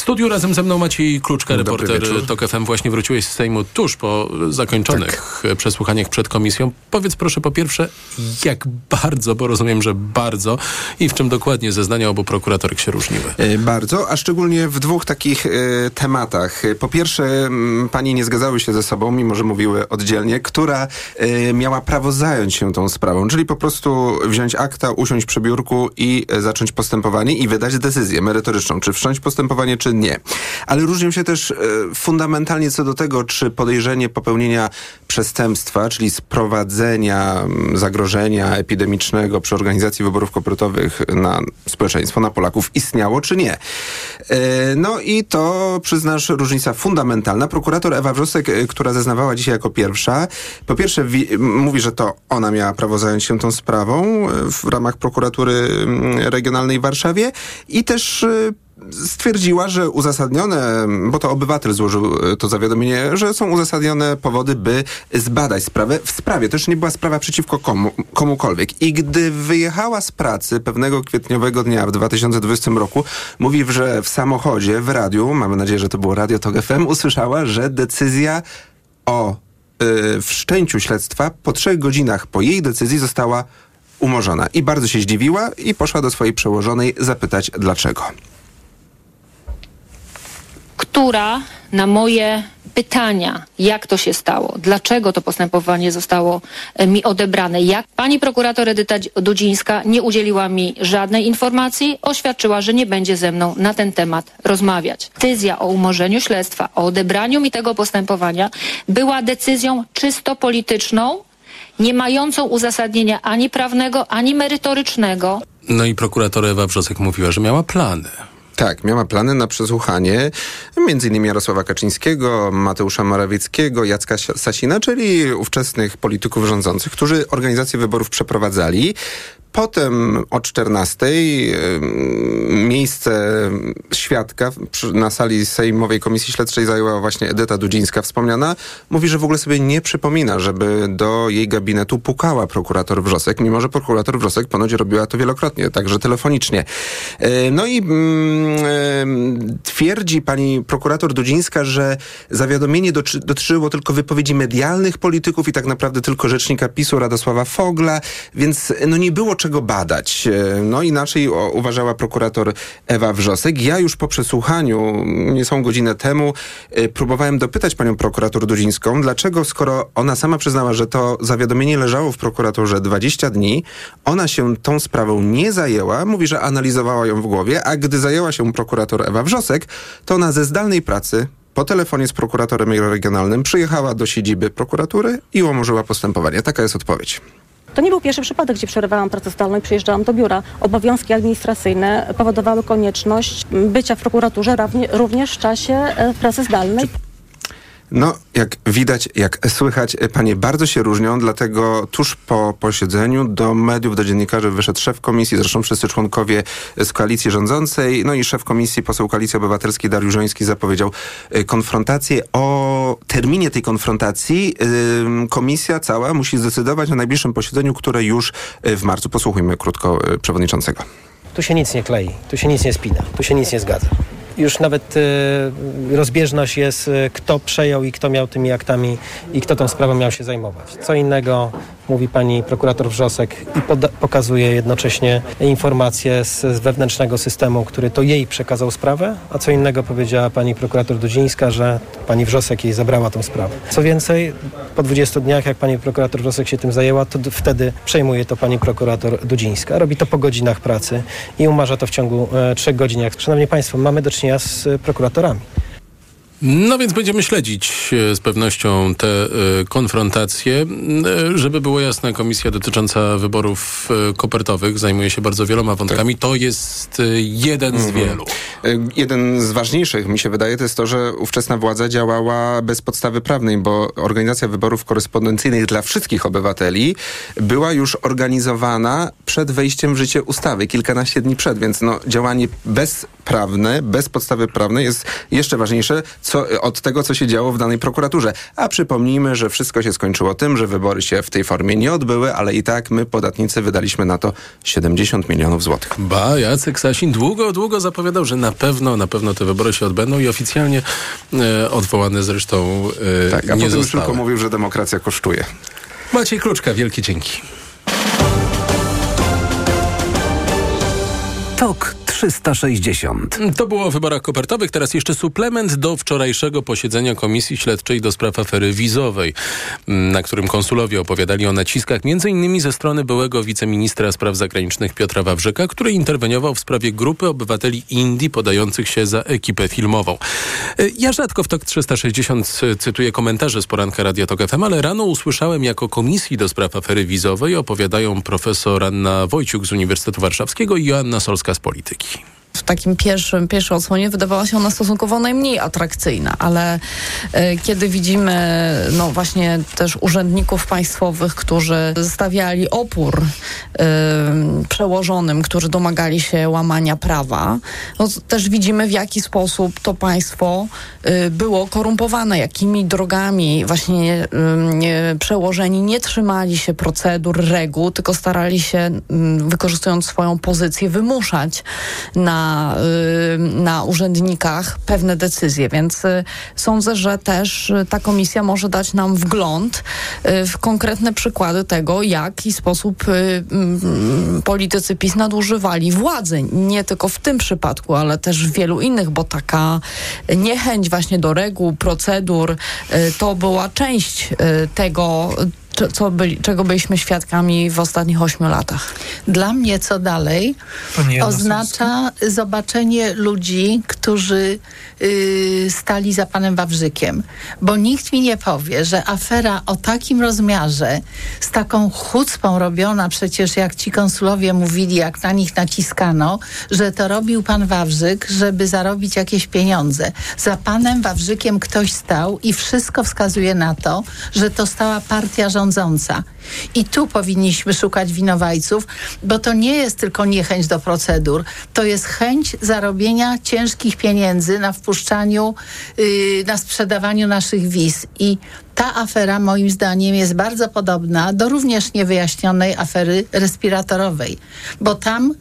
W studiu razem ze mną Maciej Kluczka, reporter TOK FM. Właśnie wróciłeś z Sejmu tuż po zakończonych tak. przesłuchaniach przed komisją. Powiedz proszę po pierwsze, jak bardzo, bo rozumiem, że bardzo i w czym dokładnie zeznania obu prokuratorek się różniły? E, bardzo, a szczególnie w dwóch takich e, tematach. Po pierwsze, m, pani nie zgadzały się ze sobą, mimo że mówiły oddzielnie, która e, miała prawo zająć się tą sprawą, czyli po prostu wziąć akta, usiąść przy biurku i e, zacząć postępowanie i wydać decyzję merytoryczną, czy wszcząć postępowanie, czy nie. Ale różnią się też e, fundamentalnie co do tego, czy podejrzenie popełnienia przestępstwa, czyli sprowadzenia zagrożenia epidemicznego przy organizacji wyborów kopertowych na społeczeństwo, na Polaków istniało, czy nie. E, no i to, przyznasz, różnica fundamentalna. Prokurator Ewa Wrzosek, która zeznawała dzisiaj jako pierwsza, po pierwsze mówi, że to ona miała prawo zająć się tą sprawą w ramach prokuratury regionalnej w Warszawie i też stwierdziła, że uzasadnione, bo to obywatel złożył y, to zawiadomienie, że są uzasadnione powody, by zbadać sprawę w sprawie. Już nie była sprawa przeciwko komu, komukolwiek. I gdy wyjechała z pracy pewnego kwietniowego dnia w 2020 roku, mówi, że w samochodzie, w radiu, mamy nadzieję, że to było Radio Tok FM, usłyszała, że decyzja o y, wszczęciu śledztwa po trzech godzinach po jej decyzji została umorzona. I bardzo się zdziwiła i poszła do swojej przełożonej zapytać dlaczego. Która na moje pytania, jak to się stało, dlaczego to postępowanie zostało e, mi odebrane, jak pani prokurator Edyta Dudzińska nie udzieliła mi żadnej informacji, oświadczyła, że nie będzie ze mną na ten temat rozmawiać. Decyzja o umorzeniu śledztwa, o odebraniu mi tego postępowania była decyzją czysto polityczną, nie mającą uzasadnienia ani prawnego, ani merytorycznego. No i prokurator Ewa Wrzosek mówiła, że miała plany. Tak, miała plany na przesłuchanie m.in. Jarosława Kaczyńskiego, Mateusza Morawieckiego, Jacka Sasina, czyli ówczesnych polityków rządzących, którzy organizację wyborów przeprowadzali. Potem o 14 miejsce świadka na sali Sejmowej Komisji Śledczej zajęła właśnie Edyta Dudzińska wspomniana. Mówi, że w ogóle sobie nie przypomina, żeby do jej gabinetu pukała prokurator Wrzosek, mimo że prokurator Wrzosek ponoć robiła to wielokrotnie, także telefonicznie. E, no i mm, twierdzi pani prokurator Dudzińska, że zawiadomienie dotyczyło tylko wypowiedzi medialnych polityków i tak naprawdę tylko rzecznika PiSu Radosława Fogla, więc no nie było czego badać. E, no inaczej uważała prokurator Ewa Wrzosek. Ja już po przesłuchaniu, niecałą godzinę temu, y, próbowałem dopytać panią prokurator Dudzińską, dlaczego skoro ona sama przyznała, że to zawiadomienie leżało w prokuraturze 20 dni, ona się tą sprawą nie zajęła, mówi, że analizowała ją w głowie, a gdy zajęła się prokurator Ewa Wrzosek, to ona ze zdalnej pracy po telefonie z prokuratorem regionalnym przyjechała do siedziby prokuratury i umorzyła postępowanie. Taka jest odpowiedź. To nie był pierwszy przypadek, gdzie przerywałam pracę zdalną i przyjeżdżałam do biura. Obowiązki administracyjne powodowały konieczność bycia w prokuraturze również w czasie e, pracy zdalnej. No, jak widać, jak słychać, panie bardzo się różnią, dlatego tuż po posiedzeniu do mediów, do dziennikarzy wyszedł szef komisji, zresztą wszyscy członkowie z koalicji rządzącej, no i szef komisji, poseł Koalicji Obywatelskiej Dariusz Żoński zapowiedział y, konfrontację. O terminie tej konfrontacji komisja cała musi zdecydować na najbliższym posiedzeniu, które już y, w marcu. Posłuchajmy krótko przewodniczącego. Tu się nic nie klei, tu się nic nie spina, tu się nic nie zgadza już nawet y, rozbieżność jest, y, kto przejął i kto miał tymi aktami i kto tą sprawą miał się zajmować. Co innego mówi pani prokurator Wrzosek i pokazuje jednocześnie informacje z, z, wewnętrznego systemu, który to jej przekazał sprawę, a co innego powiedziała pani prokurator Dudzińska, że pani Wrzosek jej zabrała tą sprawę. Co więcej, po 20 dniach, jak pani prokurator Wrzosek się tym zajęła, to wtedy przejmuje to pani prokurator Dudzińska. Robi to po godzinach pracy i umarza to w ciągu e, trzech godzin. Jak, szanowni państwo, mamy do czynienia z prokuratorami. No więc będziemy śledzić e, z pewnością te y, konfrontacje. Y, żeby było jasne, komisja dotycząca wyborów kopertowych zajmuje się bardzo wieloma wątkami. Tak. To jest jeden z mhm. wielu. Jeden z ważniejszych, mi się wydaje, to jest to, że ówczesna władza działała bez podstawy prawnej, bo organizacja wyborów korespondencyjnych dla wszystkich obywateli była już organizowana przed wejściem w życie ustawy, kilkanaście dni przed, więc no, działanie bezprawne, bez podstawy prawnej jest jeszcze ważniejsze, co, od tego, co się działo w danej prokuraturze. A przypomnijmy, że wszystko się skończyło tym, że wybory się w tej formie nie odbyły, ale i tak my, podatnicy, wydaliśmy na to 70 milionów złotych. Ba, Jacek Sasin długo, długo zapowiadał, że na pewno, na pewno te wybory się odbędą i oficjalnie e, odwołane zresztą e, tak, a nie potem zostały. tylko mówił, że demokracja kosztuje. Maciej Kluczka, wielkie dzięki. TOK 360. To było o wyborach kopertowych. Teraz jeszcze suplement do wczorajszego posiedzenia Komisji Śledczej do spraw afery wizowej, na którym konsulowie opowiadali o naciskach m.in. ze strony byłego wiceministra spraw zagranicznych Piotra Wawrzyka, który interweniował w sprawie grupy obywateli Indii podających się za ekipę filmową. Ja rzadko w TOK 360 cytuję komentarze z poranka Radia TOK FM, ale rano usłyszałem jako Komisji do spraw afery wizowej opowiadają profesor Anna Wojciuk z Uniwersytetu Warszawskiego i Joanna Solska z Polityki w takim pierwszym, pierwszej odsłonie wydawała się ona stosunkowo najmniej atrakcyjna, ale e, kiedy widzimy no właśnie też urzędników państwowych, którzy stawiali opór e, przełożonym, którzy domagali się łamania prawa, no też widzimy w jaki sposób to państwo e, było korumpowane, jakimi drogami właśnie przełożeni nie trzymali się procedur, reguł, tylko starali się wykorzystując swoją pozycję wymuszać na Y, na, urzędnikach pewne decyzje, więc y, sądzę, że też ta komisja może dać nam wgląd y, w konkretne przykłady tego, jaki sposób mm, politycy PiS nadużywali władzy. Nie tylko w tym przypadku, ale też w wielu innych, bo taka niechęć właśnie do reguł, procedur, to była część tego, co byli, czego byliśmy świadkami w ostatnich ośmiu latach? Dla mnie co dalej oznacza zobaczenie ludzi, którzy y, stali za panem Wawrzykiem. Bo nikt mi nie powie, że afera o takim rozmiarze, z taką chucpą robiona przecież, jak ci konsulowie mówili, jak na nich naciskano, że to robił pan Wawrzyk, żeby zarobić jakieś pieniądze. Za panem Wawrzykiem ktoś stał i wszystko wskazuje na to, że to stała partia rządząca rządząca. I tu powinniśmy szukać winowajców, bo to nie jest tylko niechęć do procedur, to jest chęć zarobienia ciężkich pieniędzy na wpuszczaniu, yy, na sprzedawaniu naszych wiz. I ta afera moim zdaniem jest bardzo podobna do również niewyjaśnionej afery respiratorowej, bo tam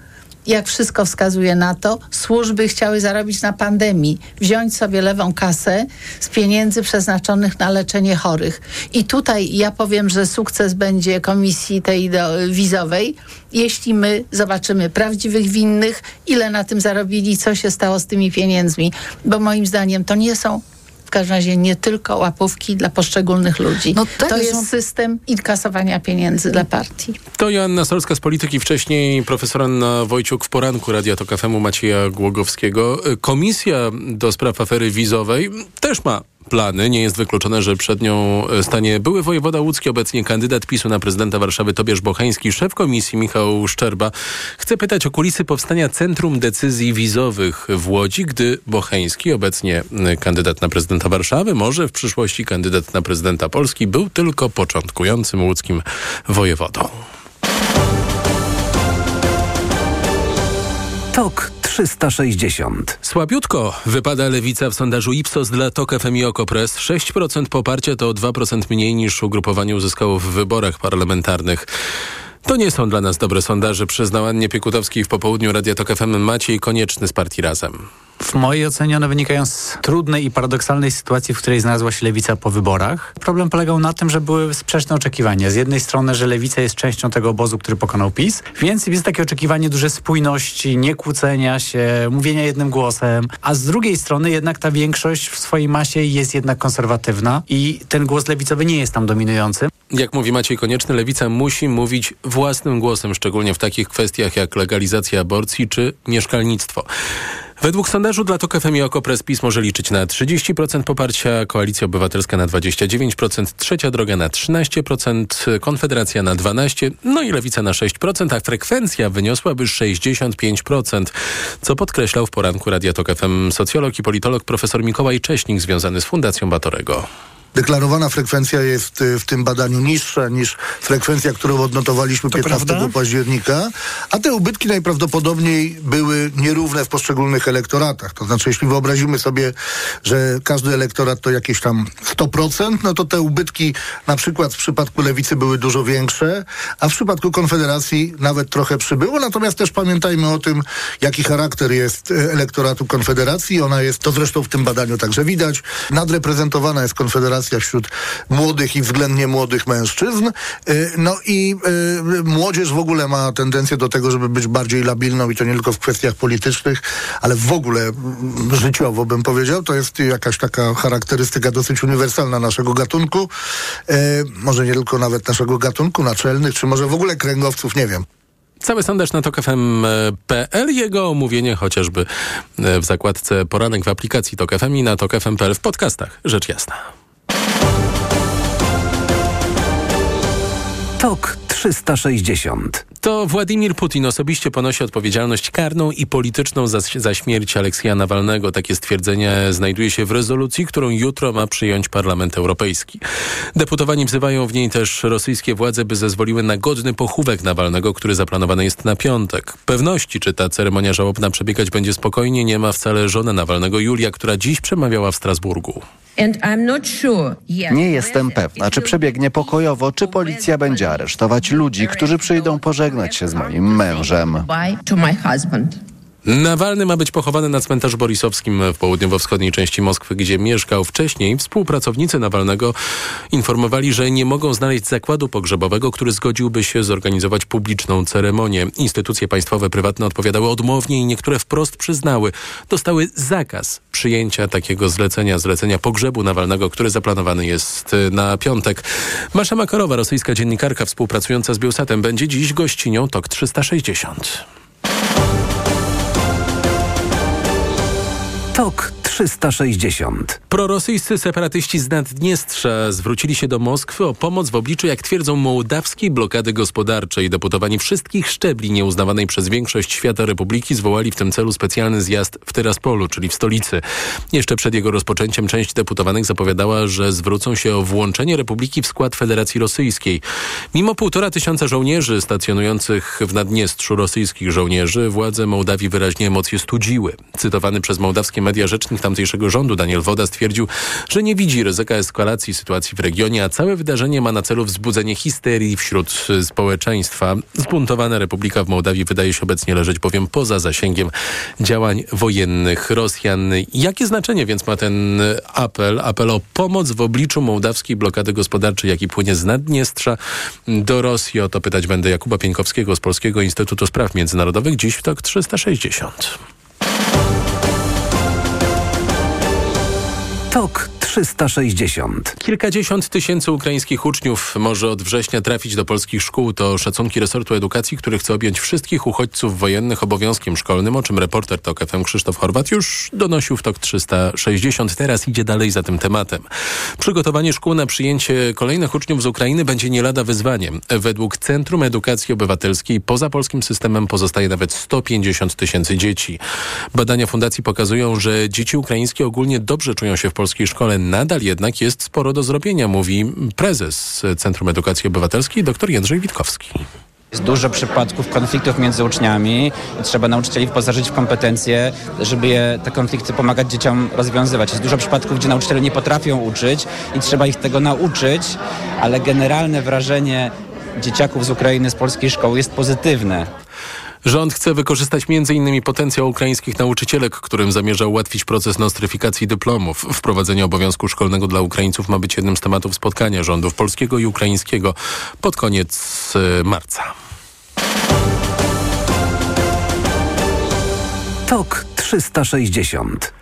jak wszystko wskazuje na to, służby chciały zarobić na pandemii, wziąć sobie lewą kasę z pieniędzy przeznaczonych na leczenie chorych. I tutaj ja powiem, że sukces będzie komisji tej do, wizowej, jeśli my zobaczymy prawdziwych winnych, ile na tym zarobili, co się stało z tymi pieniędzmi. Bo moim zdaniem to nie są w każdym razie nie tylko łapówki dla poszczególnych ludzi. No tak, to jest są... system inkasowania pieniędzy dla partii. To Joanna Solska z Polityki, wcześniej profesor Anna Wojciuk w poranku Radia Tok FM Macieja Głogowskiego. Komisja do spraw afery wizowej też ma plany. Nie jest wykluczone, że przed nią e, stanie były wojewoda łódzki, obecnie kandydat PiSu na prezydenta Warszawy Tobiasz Bocheński, szef komisji Michał Szczerba. Chce pytać o kulisy powstania Centrum Decyzji Wizowych w Łodzi, gdy Bocheński, obecnie e, kandydat na prezydenta Warszawy, może w przyszłości kandydat na prezydenta Polski, był tylko początkującym łódzkim wojewodą. TOK 360. Słabiutko wypada lewica w sondażu Ipsos dla TOK FM i Okopres. 6% poparcia to 2% mniej niż ugrupowanie uzyskało w wyborach parlamentarnych. To nie są dla nas dobre sondaże, przyznał Annie Piekutowskiej w popołudniu Radia TOK FM Maciej Konieczny z Partii Razem w mojej ocenie one wynikają z trudnej i paradoksalnej sytuacji, w której znalazła się lewica po wyborach. Problem polegał na tym, że były sprzeczne oczekiwania. Z jednej strony, że lewica jest częścią tego obozu, który pokonał PiS, więc jest takie oczekiwanie dużej spójności, nie kłócenia się, mówienia jednym głosem, a z drugiej strony jednak ta większość w swojej masie jest jednak konserwatywna i ten głos lewicowy nie jest tam dominujący. Jak mówi Maciej Konieczny, lewica musi mówić własnym głosem, szczególnie w takich kwestiach jak legalizacja aborcji czy mieszkalnictwo. Według sondażu dla TOK FM i Okopres PiS może liczyć na 30% poparcia, Koalicja Obywatelska na 29%, Trzecia Droga na 13%, Konfederacja na 12%, no i Lewica na 6%, a frekwencja wyniosłaby 65%, co podkreślał w poranku Radia TOK FM socjolog i politolog profesor Mikołaj Cześnik związany z Fundacją Batorego. Deklarowana frekwencja jest w tym badaniu niższa niż frekwencja, którą odnotowaliśmy to 15 prawda? października, a te ubytki najprawdopodobniej były nierówne w poszczególnych elektoratach. To znaczy, jeśli wyobrazimy sobie, że każdy elektorat to jakieś tam 100%, no to te ubytki na przykład w przypadku Lewicy były dużo większe, a w przypadku Konfederacji nawet trochę przybyło. Natomiast też pamiętajmy o tym, jaki charakter jest e, elektoratu Konfederacji. Ona jest, to zresztą w tym badaniu także widać, nadreprezentowana jest Konfederacja wśród młodych i względnie młodych mężczyzn. E, no i y, młodzież w ogóle ma tendencję do tego, żeby być bardziej labilną i to nie tylko w kwestiach politycznych, ale w ogóle życiowo bym powiedział. To jest jakaś taka charakterystyka dosyć uniwersalna naszego gatunku. E, może nie tylko nawet naszego gatunku naczelnych, czy może w ogóle kręgowców, nie wiem. Cały sondaż na tokfm.pl, jego omówienie chociażby w zakładce Poranek w aplikacji Tok FM i na tokfm.pl w podcastach. Rzecz jasna. Tok 360. To Władimir Putin osobiście ponosi odpowiedzialność karną i polityczną za, za śmierć Aleksja Nawalnego. Takie stwierdzenie znajduje się w rezolucji, którą jutro ma przyjąć Parlament Europejski. Deputowani wzywają w niej też rosyjskie władze, by zezwoliły na godny pochówek Nawalnego, który zaplanowany jest na piątek. Pewności, czy ta ceremonia żałobna przebiegać będzie spokojnie, nie ma wcale żona Nawalnego Julia, która dziś przemawiała w Strasburgu. Nie jestem pewna, czy przebiegnie pokojowo, czy policja będzie aresztować ludzi, którzy przyjdą pożegnać się z moim mężem. Nawalny ma być pochowany na cmentarzu borisowskim w południowo-wschodniej części Moskwy, gdzie mieszkał wcześniej. Współpracownicy Nawalnego informowali, że nie mogą znaleźć zakładu pogrzebowego, który zgodziłby się zorganizować publiczną ceremonię. Instytucje państwowe, prywatne odpowiadały odmownie i niektóre wprost przyznały, dostały zakaz przyjęcia takiego zlecenia, zlecenia pogrzebu Nawalnego, który zaplanowany jest na piątek. Masza Makarowa, rosyjska dziennikarka współpracująca z Bielsatem, będzie dziś gościnią TOK 360. TOK 360. Prorosyjscy separatyści z Naddniestrza zwrócili się do Moskwy o pomoc w obliczu, jak twierdzą, mołdawskiej blokady gospodarczej. Deputowani wszystkich szczebli nieuznawanej przez większość świata republiki zwołali w tym celu specjalny zjazd w Teraspolu, czyli w stolicy. Jeszcze przed jego rozpoczęciem część deputowanych zapowiadała, że zwrócą się o włączenie republiki w skład Federacji Rosyjskiej. Mimo półtora tysiąca żołnierzy stacjonujących w Naddniestrzu rosyjskich żołnierzy, władze Mołdawii wyraźnie emocje studziły. Cytowany przez mołdawskie media rzecznik tamtejszego rządu Daniel Woda stwierdził, że nie widzi ryzyka eskalacji sytuacji w regionie, a całe wydarzenie ma na celu wzbudzenie histerii wśród społeczeństwa. Zbuntowana Republika w Mołdawii wydaje się obecnie leżeć bowiem poza zasięgiem działań wojennych Rosjan. Jakie znaczenie więc ma ten apel, apel o pomoc w obliczu mołdawskiej blokady gospodarczej, jaki płynie z Naddniestrza do Rosji? O to pytać będę Jakuba Pieńkowskiego z Polskiego Instytutu Spraw Międzynarodowych dziś w TOK 360. TOK 360. Kilkadziesiąt tysięcy ukraińskich uczniów może od września trafić do polskich szkół. To szacunki resortu edukacji, który chce objąć wszystkich uchodźców wojennych obowiązkiem szkolnym, o czym reporter TOK FM Krzysztof Horwat już donosił w TOK 360. Teraz idzie dalej za tym tematem. Przygotowanie szkół na przyjęcie kolejnych uczniów z Ukrainy będzie nie lada wyzwaniem. Według Centrum Edukacji Obywatelskiej poza polskim systemem pozostaje nawet 150 tysięcy dzieci. Badania fundacji pokazują, że dzieci ukraińskie ogólnie dobrze czują się w polskiej szkole nadal jednak jest sporo do zrobienia, mówi prezes Centrum Edukacji Obywatelskiej dr Jędrzej Witkowski. Jest dużo przypadków konfliktów między uczniami i trzeba nauczycieli wyposażyć w kompetencje, żeby je, te konflikty pomagać dzieciom rozwiązywać. Jest dużo przypadków, gdzie nauczyciele nie potrafią uczyć i trzeba ich tego nauczyć, ale generalne wrażenie dzieciaków z Ukrainy, z polskiej szkoły jest pozytywne. Rząd chce wykorzystać m.in. potencjał ukraińskich nauczycielek, którym zamierza ułatwić proces nostryfikacji dyplomów. Wprowadzenie obowiązku szkolnego dla Ukraińców ma być jednym z tematów spotkania rządów polskiego i ukraińskiego pod koniec e, marca. TOK 360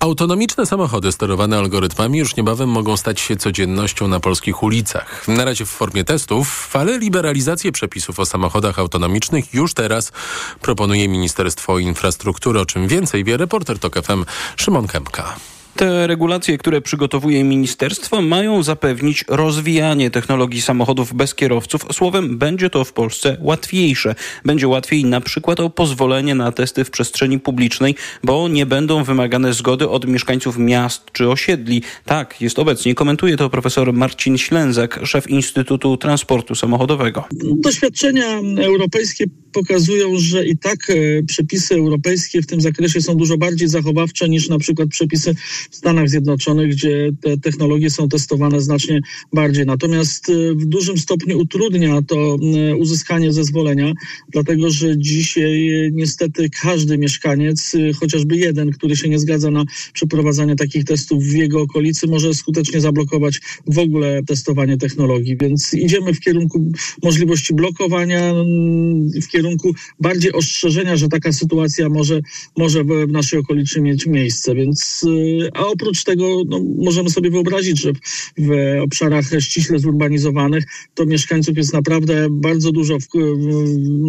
Autonomiczne samochody sterowane algorytmami już niebawem mogą stać się codziennością na polskich ulicach. Na razie w formie testów, ale liberalizację przepisów o samochodach autonomicznych już teraz proponuje Ministerstwo Infrastruktury, o czym więcej wie reporter TOK FM Szymon Kępka. Te regulacje, które przygotowuje ministerstwo, mają zapewnić rozwijanie technologii samochodów bez kierowców. Słowem, będzie to w Polsce łatwiejsze. Będzie łatwiej na przykład o pozwolenie na testy w przestrzeni publicznej, bo nie będą wymagane zgody od mieszkańców miast czy osiedli. Tak, jest obecnie. Komentuje to profesor Marcin Ślęzak, szef Instytutu Transportu Samochodowego. Doświadczenia europejskie pokazują, że i tak e, przepisy europejskie w tym zakresie są dużo bardziej zachowawcze niż na przykład przepisy w Stanach Zjednoczonych, gdzie te technologie są testowane znacznie bardziej. Natomiast e, w dużym stopniu utrudnia to e, uzyskanie zezwolenia, dlatego że dzisiaj niestety każdy mieszkaniec, chociażby jeden, który się nie zgadza na przeprowadzanie takich testów w jego okolicy, może skutecznie zablokować w ogóle testowanie technologii. Więc idziemy w kierunku możliwości blokowania, w kierunku kierunku bardziej ostrzeżenia, że taka sytuacja może, może w naszej okolicy mieć miejsce. Więc, y, a oprócz tego no, możemy sobie wyobrazić, że w obszarach ściśle zurbanizowanych to mieszkańców jest naprawdę bardzo dużo w,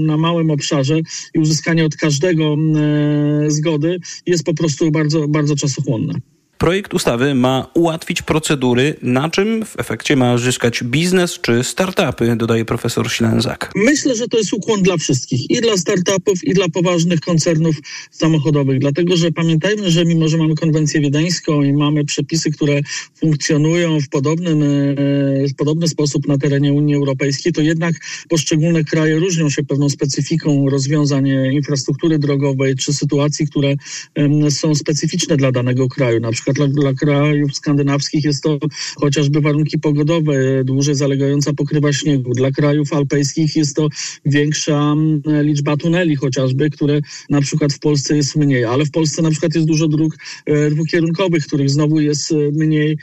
na małym obszarze i uzyskanie od każdego e, zgody jest po prostu bardzo, bardzo czasochłonne. Projekt ustawy ma ułatwić procedury, na czym w efekcie ma zyskać biznes czy startupy, dodaje profesor Ślęzak. Myślę, że to jest ukłon dla wszystkich, i dla startupów, i dla poważnych koncernów samochodowych, dlatego że pamiętajmy, że mimo, że mamy konwencję wiedeńską i mamy przepisy, które funkcjonują w podobnym, e, w podobny sposób na terenie Unii Europejskiej, to jednak poszczególne kraje różnią się pewną specyfiką rozwiązań infrastruktury drogowej czy sytuacji, które są specyficzne dla danego kraju. Na przykład przykład dla, dla krajów skandynawskich jest to chociażby warunki pogodowe, dłużej zalegająca pokrywa śniegu. Dla krajów alpejskich jest to większa mm, liczba tuneli chociażby, które na przykład w Polsce jest mniej, ale w Polsce na przykład jest dużo dróg e, dwukierunkowych, których znowu jest e, mniej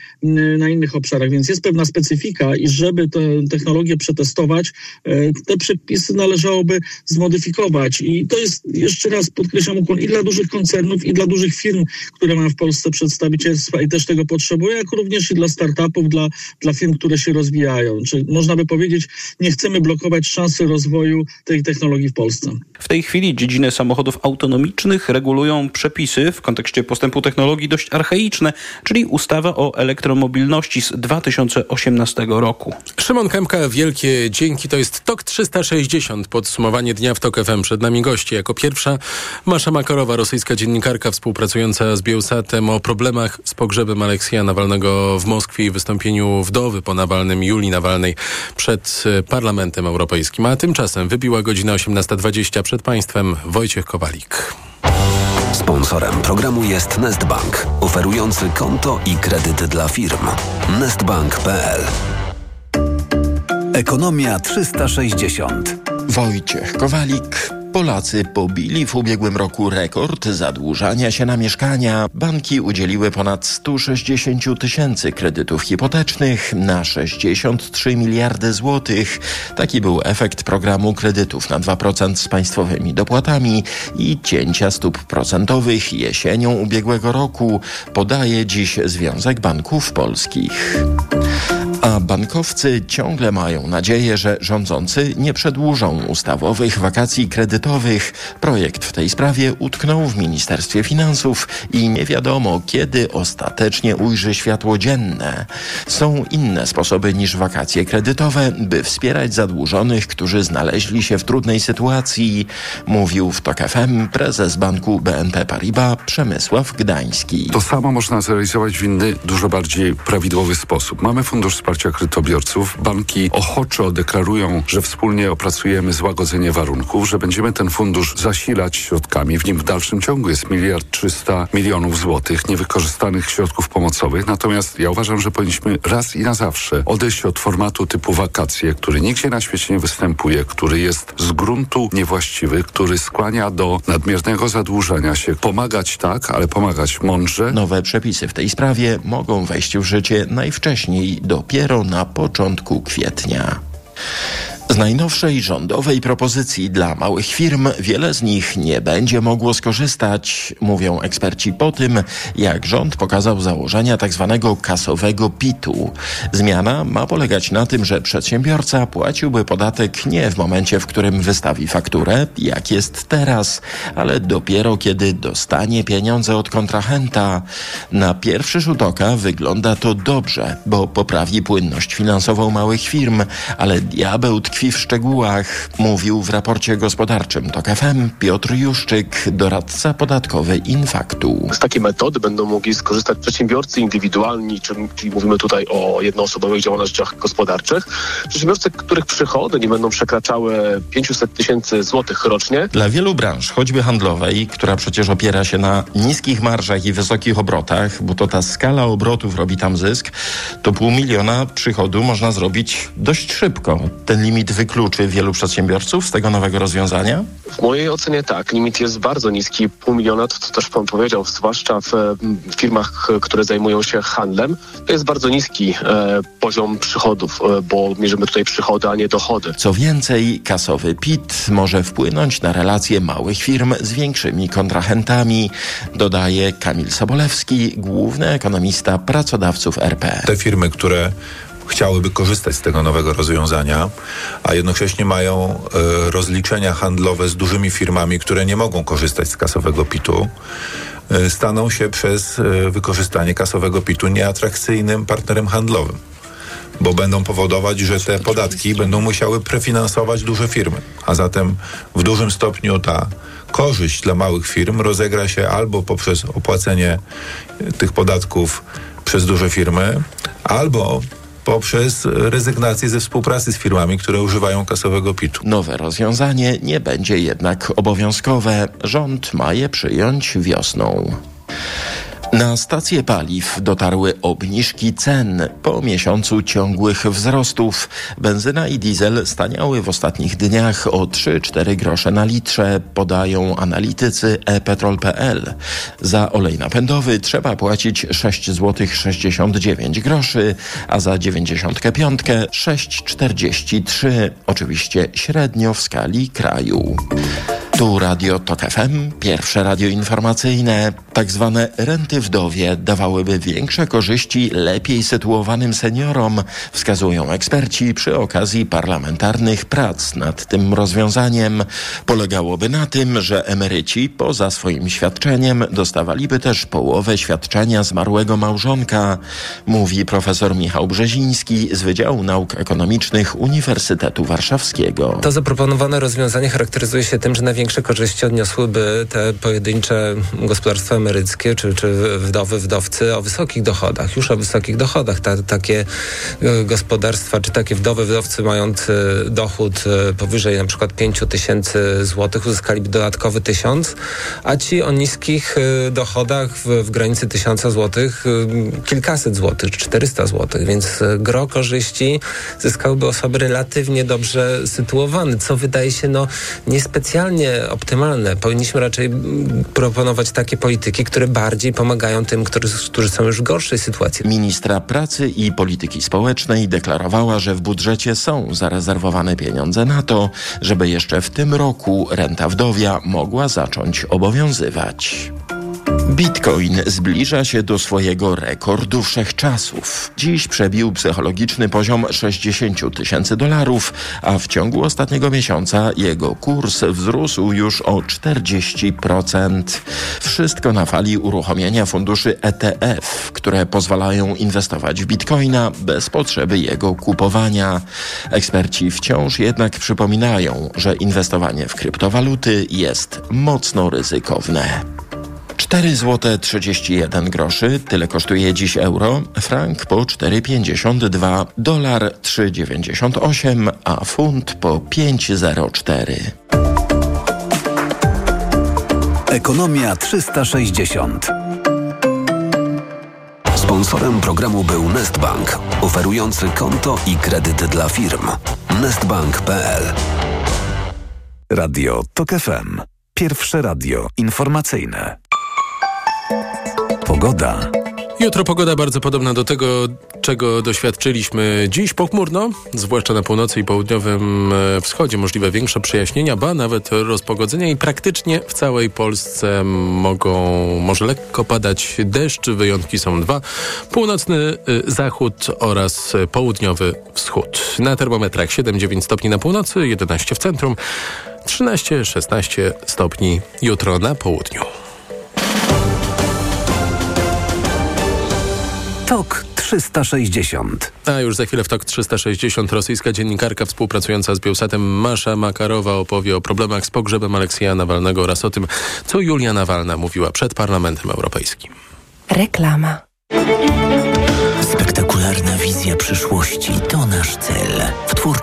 na innych obszarach, więc jest pewna specyfika i żeby tę technologię przetestować, e, te przepisy należałoby zmodyfikować. I to jest jeszcze raz podkreślam ukłon i dla dużych koncernów i dla dużych firm, które mają w Polsce przedstawić i też tego potrzebuje, jak również i dla startupów, dla, dla firm, które się rozwijają. Czy można by powiedzieć, nie chcemy blokować szansy rozwoju tej technologii w Polsce. W tej chwili dziedzinę samochodów autonomicznych regulują przepisy w kontekście postępu technologii dość archaiczne, czyli ustawa o elektromobilności z 2018 roku. Szymon Kępka, wielkie dzięki. To jest TOK 360, podsumowanie dnia w TOK FM. Przed nami goście. Jako pierwsza Masza Makarowa, rosyjska dziennikarka współpracująca z Bielsatem o problemach z pogrzebem Aleksja Nawalnego w Moskwie i wystąpieniu wdowy po Nawalnym Julii Nawalnej przed e, Parlamentem Europejskim. A tymczasem wybiła godzina 18.20 przed państwem Wojciech Kowalik. Sponsorem programu jest Nestbank, oferujący konto i kredyty dla firm. Nestbank.pl Ekonomia 360 Wojciech Kowalik Polacy pobili w ubiegłym roku rekord zadłużania się na mieszkania. Banki udzieliły ponad 160 tysięcy kredytów hipotecznych na 63 miliardy złotych. Taki był efekt programu kredytów na 2% z państwowymi dopłatami i cięcia stóp procentowych jesienią ubiegłego roku, podaje dziś Związek Banków Polskich. A bankowcy ciągle mają nadzieję, że rządzący nie przedłużą ustawowych wakacji kredytowych. Projekt w tej sprawie utknął w Ministerstwie Finansów i nie wiadomo, kiedy ostatecznie ujrzy światło dzienne. Są inne sposoby niż wakacje kredytowe, by wspierać zadłużonych, którzy znaleźli się w trudnej sytuacji, mówił w TOK FM prezes banku BNP Paribas Przemysław Gdański. To samo można zrealizować w inny, dużo bardziej prawidłowy sposób. Mamy Fundusz Wsparcia Kredytobiorców. Banki ochoczo deklarują, że wspólnie opracujemy złagodzenie warunków, że będziemy ten fundusz zasilać środkami. W nim w dalszym ciągu jest miliard trzysta milionów złotych niewykorzystanych środków pomocowych. Natomiast ja uważam, że powinniśmy raz i na zawsze odejść od formatu typu wakacje, który nigdzie na świecie nie występuje, który jest z gruntu niewłaściwy, który skłania do nadmiernego zadłużenia się. Pomagać tak, ale pomagać mądrze. Nowe przepisy w tej sprawie mogą wejść w życie najwcześniej dopiero na początku kwietnia. Z najnowszej rządowej propozycji dla małych firm wiele z nich nie będzie mogło skorzystać, mówią eksperci po tym, jak rząd pokazał założenia tzw. Tak kasowego PIT-u. Zmiana ma polegać na tym, że przedsiębiorca płaciłby podatek nie w momencie, w którym wystawi fakturę, jak jest teraz, ale dopiero kiedy dostanie pieniądze od kontrahenta. Na pierwszy rzut oka wygląda to dobrze, bo poprawi płynność finansową małych firm, ale diabeł tkwi w szczegółach, mówił w raporcie gospodarczym TOK FM Piotr Juszczyk, doradca podatkowy Infaktu. Z takiej metody będą mogli skorzystać przedsiębiorcy indywidualni, czyli mówimy tutaj o jednoosobowych działalnościach gospodarczych. Przedsiębiorcy, których przychody nie będą przekraczały 500 tysięcy złotych rocznie. Dla wielu branż, choćby handlowej, która przecież opiera się na niskich marżach i wysokich obrotach, bo to ta skala obrotów robi tam zysk, to pół miliona przychodu można zrobić dość szybko. Ten limit wykluczy wielu przedsiębiorców z tego nowego rozwiązania? W mojej ocenie tak. Limit jest bardzo niski. Pół miliona, to, to też pan powiedział, zwłaszcza w, w firmach, które zajmują się handlem. To jest bardzo niski e, poziom przychodów, e, bo mierzymy tutaj przychody, a nie dochody. Co więcej, kasowy PIT może wpłynąć na relacje małych firm z większymi kontrahentami, dodaje Kamil Sobolewski, główny ekonomista pracodawców RP. Te firmy, które chciałyby korzystać z tego nowego rozwiązania, a jednocześnie mają e, rozliczenia handlowe z dużymi firmami, które nie mogą korzystać z kasowego PIT-u e, staną się przez e, wykorzystanie kasowego PIT-u nieatrakcyjnym partnerem handlowym, bo będą powodować, że te podatki będą musiały prefinansować duże firmy, a zatem w dużym stopniu ta korzyść dla małych firm rozegra się albo poprzez opłacenie tych podatków przez duże firmy, albo poprzez rezygnację ze współpracy z firmami, które używają kasowego PIT-u. Nowe rozwiązanie nie będzie jednak obowiązkowe. Rząd ma je przyjąć wiosną. Na stacje paliw dotarły obniżki cen po miesiącu ciągłych wzrostów. Benzyna i diesel staniały w ostatnich dniach o 3-4 grosze na litrze, podają analitycy ePetrol.pl. Za olej napędowy trzeba płacić 6 zł 69 groszy, a za 95 6,43. Oczywiście średnio w skali kraju. Tu Radio TOK FM, pierwsze radio informacyjne. Tak zwane renty wdowie dawałyby większe korzyści lepiej sytuowanym seniorom, wskazują eksperci przy okazji parlamentarnych prac nad tym rozwiązaniem. Polegałoby na tym, że emeryci poza swoim świadczeniem dostawaliby też połowę świadczenia zmarłego małżonka, mówi profesor Michał Brzeziński z Wydziału Nauk Ekonomicznych Uniwersytetu Warszawskiego. To zaproponowane rozwiązanie charakteryzuje się tym, że największe największe korzyści odniosłyby te pojedyncze gospodarstwa emeryckie czy, czy wdowy, wdowcy o wysokich dochodach, już o wysokich dochodach. Ta, takie e, gospodarstwa czy takie wdowy, wdowcy mając dochód e, powyżej na przykład 5 tysięcy złotych uzyskaliby dodatkowy tysiąc, a ci o niskich e, dochodach w, w granicy tysiąca złotych kilkaset złotych, 400 złotych, więc gro korzyści zyskałyby osoby relatywnie dobrze sytuowane, co wydaje się no niespecjalnie optymalne. Powinniśmy raczej proponować takie polityki, które bardziej pomagają tym, którzy, którzy są już w gorszej sytuacji. Ministra Pracy i Polityki Społecznej deklarowała, że w budżecie są zarezerwowane pieniądze na to, żeby jeszcze w tym roku renta wdowia mogła zacząć obowiązywać. Bitcoin zbliża się do swojego rekordu wszechczasów. Dziś przebił psychologiczny poziom 60 tysięcy dolarów, a w ciągu ostatniego miesiąca jego kurs wzrósł już o 40%. Wszystko na fali uruchomienia funduszy ETF, które pozwalają inwestować w bitcoina bez potrzeby jego kupowania. Eksperci wciąż jednak przypominają, że inwestowanie w kryptowaluty jest mocno ryzykowne. 4 zł 31 groszy, tyle kosztuje dziś euro, frank po 4,52, dolar 3,98, a funt po 5,04. Ekonomia 360. Sponsorem programu był Nestbank, oferujący konto i kredyt dla firm. Nestbank.pl Radio TOK FM. Pierwsze radio informacyjne. Pogoda. Jutro pogoda bardzo podobna do tego, czego doświadczyliśmy dziś. Pochmurno, zwłaszcza na północy i południowym e, wschodzie możliwe większe przejaśnienia, ba nawet rozpogodzenia i praktycznie w całej Polsce mogą, może lekko padać deszcz. Wyjątki są dwa. Północny e, zachód oraz południowy wschód. Na termometrach 7-9 stopni na północy, 11 w centrum, 13-16 stopni jutro na południu. TOK 360. A już za chwilę w TOK 360 rosyjska dziennikarka współpracująca z Bielsatem Masza Makarowa opowie o problemach z pogrzebem Aleksieja Nawalnego oraz o tym, co Julia Nawalna mówiła przed Parlamentem Europejskim. Reklama. Spektakularna wizja przyszłości to nasz cel.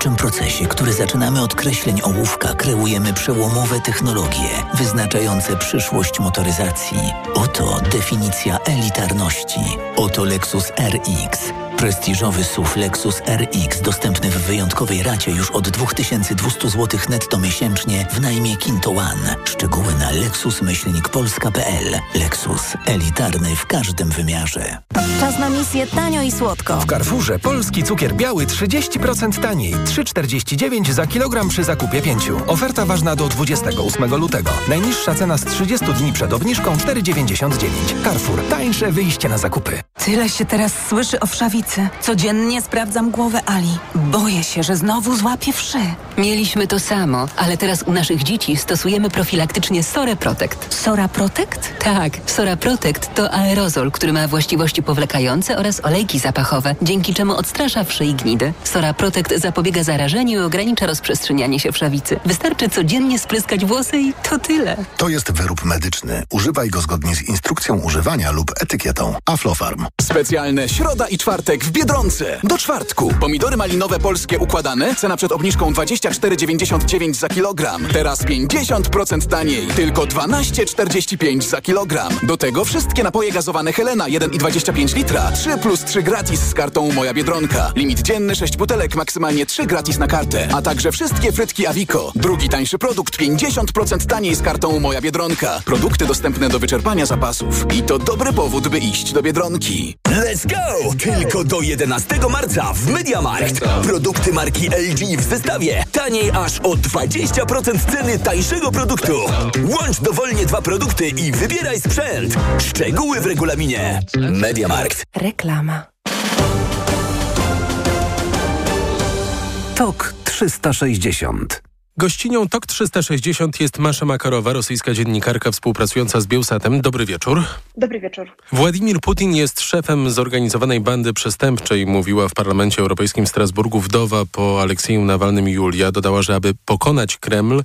Twórczym procesie, który zaczynamy od kreśleń ołówka, kreujemy przełomowe technologie wyznaczające przyszłość motoryzacji. Oto definicja elitarności. Oto Lexus RX. Prestiżowy SUV Lexus RX dostępny w wyjątkowej racie już od 2200 zł netto miesięcznie w najmie Kinto One. Szczegóły na lexus-polska.pl. Lexus. Elitarny w każdym wymiarze. Czas na misję tanio i słodko. W Carrefourze polski cukier biały 30% taniej. 3,49 za kilogram przy zakupie 5. Oferta ważna do 28 lutego. Najniższa cena z 30 dni przed obniżką 4,99. Carrefour. Tańsze wyjście na zakupy. Tyle się teraz słyszy o wszawicy. Codziennie sprawdzam głowę Ali. Boję się, że znowu złapie wszy. Mieliśmy to samo, ale teraz u naszych dzieci stosujemy profilaktycznie Sora Protect. Sora Protect? Tak, Sora Protect to aerozol, który ma właściwości powlekające oraz olejki zapachowe, dzięki czemu odstrasza wszy i gnidy. Sora Protect zapobiega zarażeniu i ogranicza rozprzestrzenianie się wszawicy. Wystarczy codziennie spryskać włosy i to tyle. To jest wyrób medyczny. Używaj go zgodnie z instrukcją używania lub etykietą. Aflofarm. Specjalne środa i czwartek w Biedronce. Do czwartku. Pomidory malinowe polskie układane. Cena przed obniżką 24,99 za kilogram. Teraz 50% taniej. Tylko 12,45 za kilogram. Do tego wszystkie napoje gazowane Helena 1,25 litra. 3 plus 3 gratis z kartą Moja Biedronka. Limit dzienny 6 butelek, maksymalnie 3 gratis na kartę. A także wszystkie frytki Avico. Drugi tańszy produkt 50% taniej z kartą Moja Biedronka. Produkty dostępne do wyczerpania zapasów. I to dobry powód, by iść do Biedronki. Let's go! Tylko do 11 marca w Mediamarkt. Produkty marki LG w zestawie. Taniej aż o 20% ceny tańszego produktu. Łącz dowolnie dwa produkty i wybieraj sprzęt. Szczegóły w regulaminie. Mediamarkt. Reklama. TOK 360. Gościnią TOK 360 jest Masza Makarowa, rosyjska dziennikarka współpracująca z Bielsatem. Dobry wieczór. Dobry wieczór. Władimir Putin jest szefem zorganizowanej bandy przestępczej, mówiła w Parlamencie Europejskim w Strasburgu wdowa po Aleksieju Nawalnym Julia. Dodała, że aby pokonać Kreml,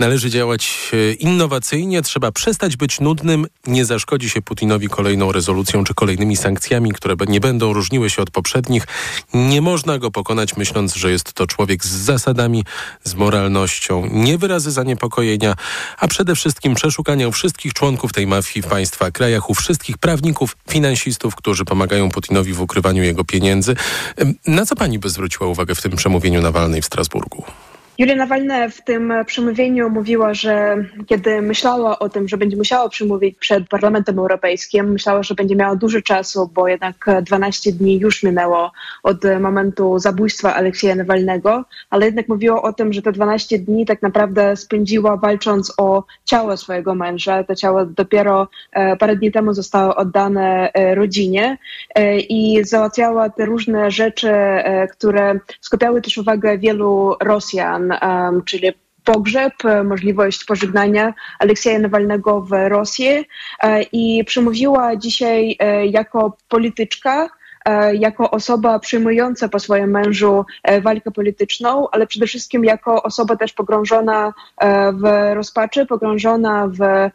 Należy działać e, innowacyjnie, trzeba przestać być nudnym, nie zaszkodzi się Putinowi kolejną rezolucją czy kolejnymi sankcjami, które nie będą różniły się od poprzednich. Nie można go pokonać myśląc, że jest to człowiek z zasadami, z moralnością, nie wyrazy zaniepokojenia, a przede wszystkim przeszukania wszystkich członków tej mafii w państwa krajach, u wszystkich prawników, finansistów, którzy pomagają Putinowi w ukrywaniu jego pieniędzy. Na co pani by zwróciła uwagę w tym przemówieniu Nawalnej w Strasburgu? Julia Nawalna w tym przemówieniu mówiła, że kiedy myślała o tym, że będzie musiała przemówić przed Parlamentem Europejskim, myślała, że będzie miała dużo czasu, bo jednak 12 dni już minęło od momentu zabójstwa Aleksieja Nawalnego, ale jednak mówiła o tym, że te 12 dni tak naprawdę spędziła walcząc o ciało swojego męża. To ciało dopiero e, parę dni temu zostało oddane e, rodzinie e, i załatwiała te różne rzeczy, które skupiały też uwagę wielu Rosjan, czyli pogrzeb, możliwość pożegnania Aleksieja Nawalnego w Rosji e, i przemówiła dzisiaj e, jako polityczka, e, jako osoba przyjmująca po swoim mężu walkę polityczną, ale przede wszystkim jako osoba też pogrążona w rozpaczy, pogrążona w E,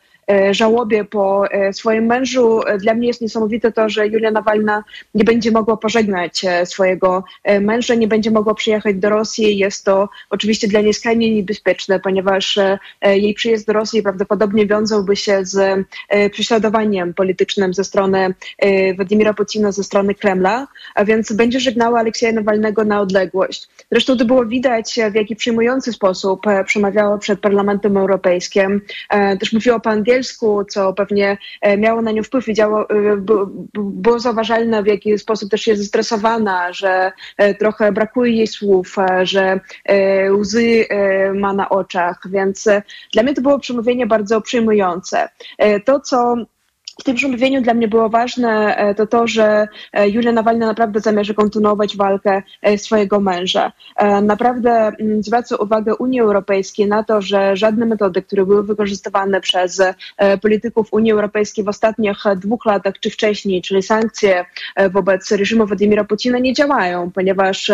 żałobie po e, swoim mężu. Dla mnie jest niesamowite to, że Julia Nawalna nie będzie mogła pożegnać e, swojego męża, nie będzie mogła przyjechać do Rosji. Jest to oczywiście dla niej skrajnie niebezpieczne, ponieważ jej przyjazd do Rosji prawdopodobnie wiązałby się z prześladowaniem politycznym ze strony Władimira Putina, ze strony Kremla, a więc będzie żegnała Aleksieja Nawalnego na odległość. Zresztą to było widać, w jaki przyjmujący sposób przemawiała przed Parlamentem Europejskim. Też mówiła po angielsku, Bielsku, co pewnie miało na nią wpływ i działo, było zauważalne, w jaki sposób też jest zestresowana, że trochę brakuje jej słów, że łzy ma na oczach, więc dla mnie to było przemówienie bardzo przyjmujące. To, co w tym przemówieniu dla mnie było ważne e, to to, że e, Julia Nawalna naprawdę zamierza kontynuować walkę e, swojego męża. Naprawdę mm, zwraca uwagę Unii Europejskiej na to, że żadne metody, które były wykorzystywane przez polityków Unii Europejskiej w ostatnich dwóch latach czy wcześniej, czyli sankcje wobec reżimu Władimira Putina nie działają, ponieważ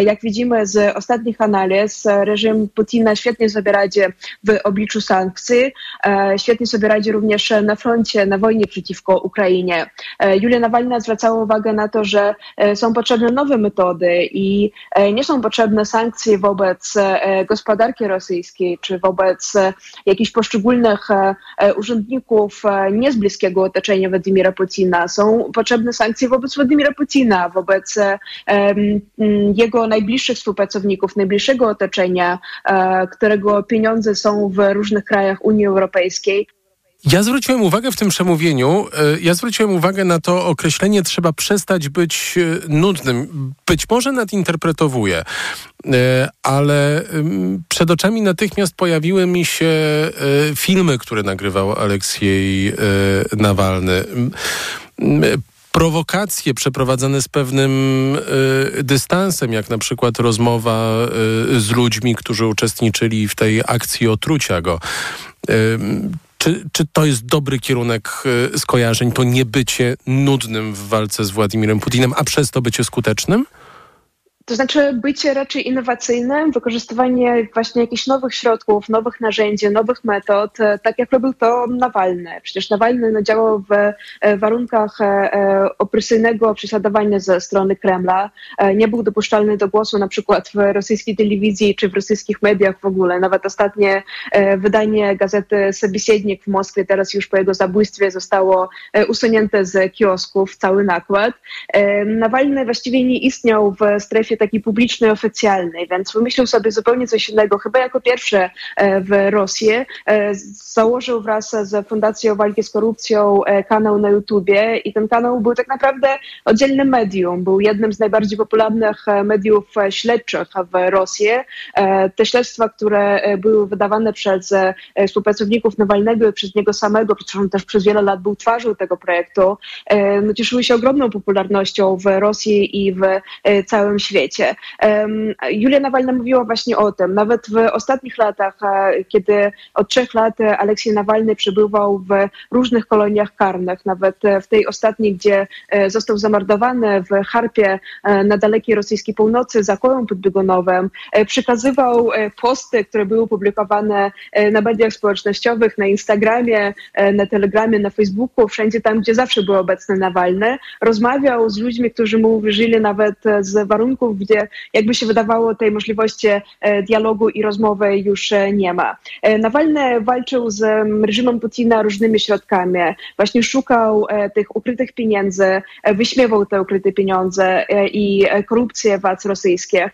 jak widzimy z ostatnich analiz, reżim Putina świetnie sobie radzi w obliczu sankcji, świetnie sobie radzi również na froncie, na wojnie wojnie przeciwko Ukrainie. E, Julia Nawalna zwracała uwagę na to, że e, są potrzebne nowe metody i e, nie są potrzebne sankcje wobec gospodarki rosyjskiej czy wobec jakichś poszczególnych urzędników nie z bliskiego otoczenia Władimira Putina. Są potrzebne sankcje wobec Władimira Putina, wobec jego najbliższych współpracowników, najbliższego otoczenia, którego pieniądze są w różnych krajach Unii Europejskiej. Ja zwróciłem uwagę w tym przemówieniu, e, ja zwróciłem uwagę na to określenie trzeba przestać być e, nudnym. Być może nadinterpretowuję, e, ale przed oczami natychmiast pojawiły mi się filmy, które nagrywał Aleksiej Nawalny prowokacje przeprowadzane z pewnym dystansem, jak na przykład rozmowa z ludźmi, którzy uczestniczyli w tej akcji otrucia go. Czy, czy to jest dobry kierunek y, skojarzeń, to nie bycie nudnym w walce z Władimirem Putinem, a przez to bycie skutecznym? To znaczy bycie raczej innowacyjnym, wykorzystywanie właśnie jakichś nowych środków, nowych narzędzi, nowych metod, e, tak jak robił to Nawalny. Przecież Nawalny no, działał w e, warunkach e, opresyjnego prześladowania ze strony Kremla. Nie był dopuszczalny do głosu na przykład w rosyjskiej telewizji czy w rosyjskich mediach w ogóle. Nawet ostatnie wydanie gazety Sobiesiednik w Moskwie teraz już po jego zabójstwie zostało usunięte z kiosków, cały nakład. Nawalny właściwie nie istniał w strefie takiej publicznej, oficjalnej, więc wymyślił sobie zupełnie coś innego. Chyba jako pierwszy e, w Rosji e, założył wraz z Fundacją Walki z Korupcją e, kanał na YouTubie i ten kanał był tak naprawdę oddzielnym medium. Był jednym z najbardziej popularnych mediów śledczych w Rosji. Te śledztwa, które były wydawane przez współpracowników Nawalnego i przez niego samego, przecież on też przez wiele lat był twarzą tego projektu, no, cieszyły się ogromną popularnością w Rosji i w całym świecie świecie. Julia Nawalna mówiła właśnie o tym. Nawet w ostatnich latach, e, kiedy od trzech lat Aleksiej Nawalny przebywał w różnych koloniach karnych, nawet w tej ostatniej, gdzie e, został zamordowany w Harpie e, na dalekiej rosyjskiej północy za kołem podbiegunowym, przekazywał posty, które były publikowane na mediach społecznościowych, na Instagramie, na Telegramie, na Facebooku, wszędzie tam, gdzie zawsze był obecny Nawalny. Rozmawiał z ludźmi, którzy mu uwierzyli nawet z warunków gdzie jakby się wydawało tej możliwości e, dialogu i rozmowy już e, nie ma. E, Nawalny walczył z reżimem Putina różnymi środkami. Właśnie szukał tych ukrytych pieniędzy, wyśmiewał te ukryte pieniądze i korupcję władz rosyjskich.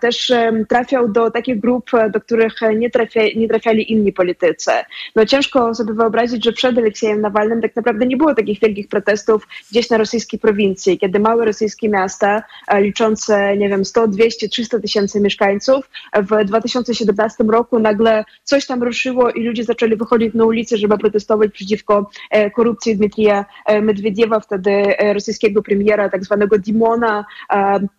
Też trafiał do takich grup, do których nie, trafia, nie trafiali inni politycy. No ciężko sobie wyobrazić, że przed Aleksiejem Nawalnym tak naprawdę nie było takich wielkich protestów gdzieś na rosyjskiej prowincji, kiedy małe rosyjskie miasta liczące nie wiem, 100, 200, 300 tysięcy mieszkańców. W 2017 roku nagle coś tam ruszyło i ludzie zaczęli wychodzić na ulicę, żeby protestować przeciwko e, korupcji Dmitrija e, Medwiediewa, wtedy e, rosyjskiego premiera, tak zwanego Dimona.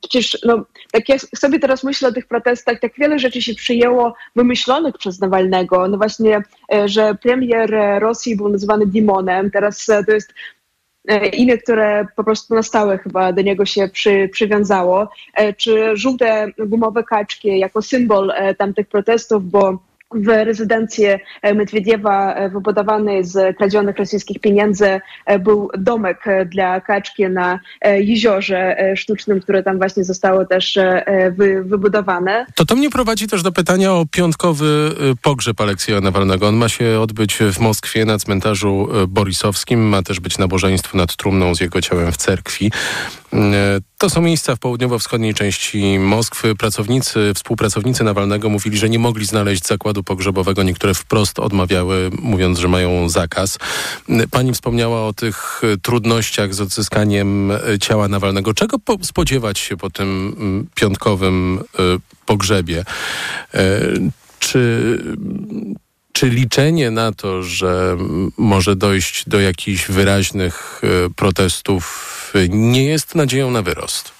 Przecież, no, tak jak sobie teraz myślę o tych protestach, tak wiele rzeczy się przyjęło wymyślonych przez Nawalnego. No właśnie, że premier Rosji był nazywany Dimonem, teraz to jest E, imię, które po prostu na stałe chyba do niego się przy, przywiązało, e, czy żółte gumowe kaczki jako symbol e, tamtych protestów, bo w rezydencję Medwiediewa wybudowanej z kradzionych rosyjskich pieniędzy był domek dla kaczki na jeziorze sztucznym, które tam właśnie zostało też wy, wybudowane. To to mnie prowadzi też do pytania o piątkowy pogrzeb Aleksieja Nawalnego. On ma się odbyć w Moskwie na cmentarzu borisowskim. Ma też być nabożeństwo nad trumną z jego ciałem w cerkwi To są miejsca w południowo-wschodniej części Moskwy. Pracownicy, współpracownicy Nawalnego mówili, że nie mogli znaleźć zakładu pogrzebowego. Niektóre wprost odmawiały, mówiąc, że mają zakaz. Pani wspomniała o tych trudnościach z odzyskaniem ciała Nawalnego. Czego po spodziewać się po tym mm, piątkowym pogrzebie? Czy czy liczenie na to, że może dojść do jakichś wyraźnych e, protestów nie jest nadzieją na wyrost?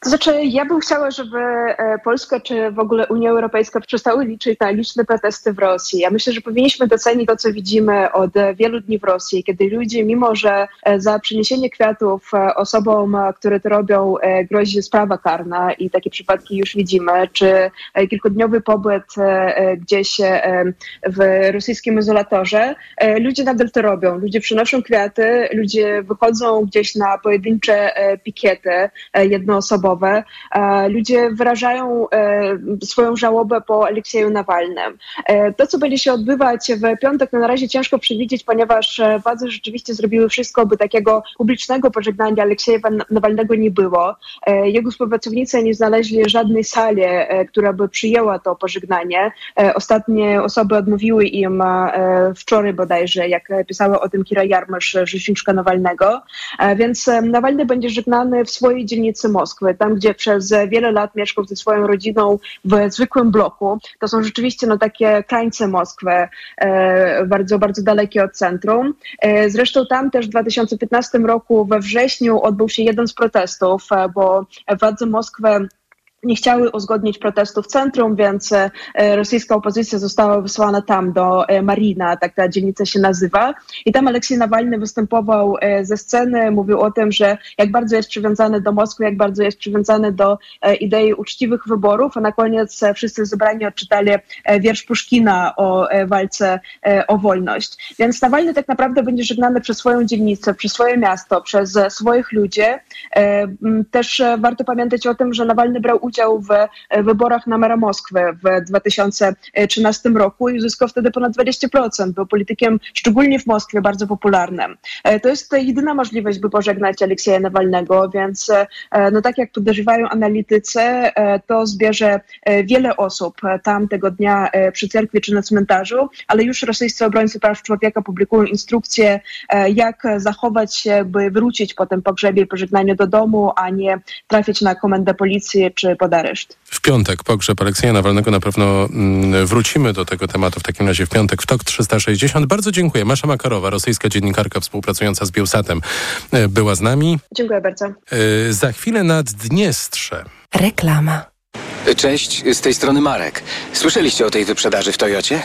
To znaczy, ja bym chciała, żeby e, Polska czy w ogóle Unia Europejska przestały liczyć na liczne protesty w Rosji. Ja myślę, że powinniśmy docenić to, co widzimy od wielu dni w Rosji, kiedy ludzie, mimo że e, za przyniesienie kwiatów e, osobom, które to robią, grozi sprawa karna i takie przypadki już widzimy, czy kilkudniowy pobyt gdzieś w rosyjskim izolatorze, ludzie nadal to robią. Ludzie przynoszą kwiaty, ludzie wychodzą gdzieś na pojedyncze pikiety jednoosobowe, E, ludzie wyrażają e, swoją żałobę po Aleksieju Nawalnym. E, to, co będzie się odbywać w piątek, no na razie ciężko przewidzieć, ponieważ władze rzeczywiście zrobiły wszystko, by takiego publicznego pożegnania Aleksieja Nawalnego nie było. Jego współpracownicy nie znaleźli żadnej sali, która by przyjęła to pożegnanie. Ostatnie osoby odmówiły im wczoraj bodajże, jak pisała o tym Kira Jarmasz, rzeczniczka Nawalnego. Więc Nawalny będzie żegnany w swojej dzielnicy Moskwy tam gdzie przez wiele lat mieszkał ze swoją rodziną w zwykłym bloku. To są rzeczywiście no, takie krańce Moskwy, e, bardzo, bardzo dalekie od centrum. E, zresztą tam też w 2015 roku we wrześniu odbył się jeden z protestów, e, bo władze Moskwy nie chciały uzgodnić protestu w centrum, więc e, rosyjska opozycja została wysłana tam do e, Marina, tak ta dzielnica się nazywa. I tam Aleksiej Nawalny występował e, ze sceny, mówił o tym, że jak bardzo jest przywiązany do Moskwy, jak bardzo jest przywiązany do idei uczciwych wyborów, a na koniec wszyscy zebrani odczytali wiersz Puszkina o walce o wolność. Więc Nawalny tak naprawdę będzie żegnany przez swoją dzielnicę, przez swoje miasto, przez swoich ludzi. Też warto pamiętać o tym, że Nawalny brał udział w e, wyborach na mera Moskwy w 2013 roku i uzyskał wtedy ponad 20%. Był politykiem szczególnie w Moskwie bardzo popularnym. E, to jest jedyna możliwość, by pożegnać Aleksieja Nawalnego, więc e, no tak jak podejrzewają analitycy, to zbierze wiele osób tam tego dnia przy cerkwi czy na cmentarzu, ale już rosyjscy obrońcy praw człowieka publikują instrukcje, jak zachować się, by wrócić po tym pogrzebie i pożegnaniu do domu, a nie trafić na komendę policji czy pod areszt. W piątek pogrzeb Aleksieja Nawalnego na pewno mm, wrócimy do tego tematu w takim razie w piątek w TOK 360. Bardzo dziękuję. Masza Makarowa, rosyjska dziennikarka współpracująca z Bielsatem e, była z nami. Dziękuję bardzo. E, za chwilę nad Dniestrze. Reklama. Cześć, z tej strony Marek. Słyszeliście o tej wyprzedaży w Toyocie?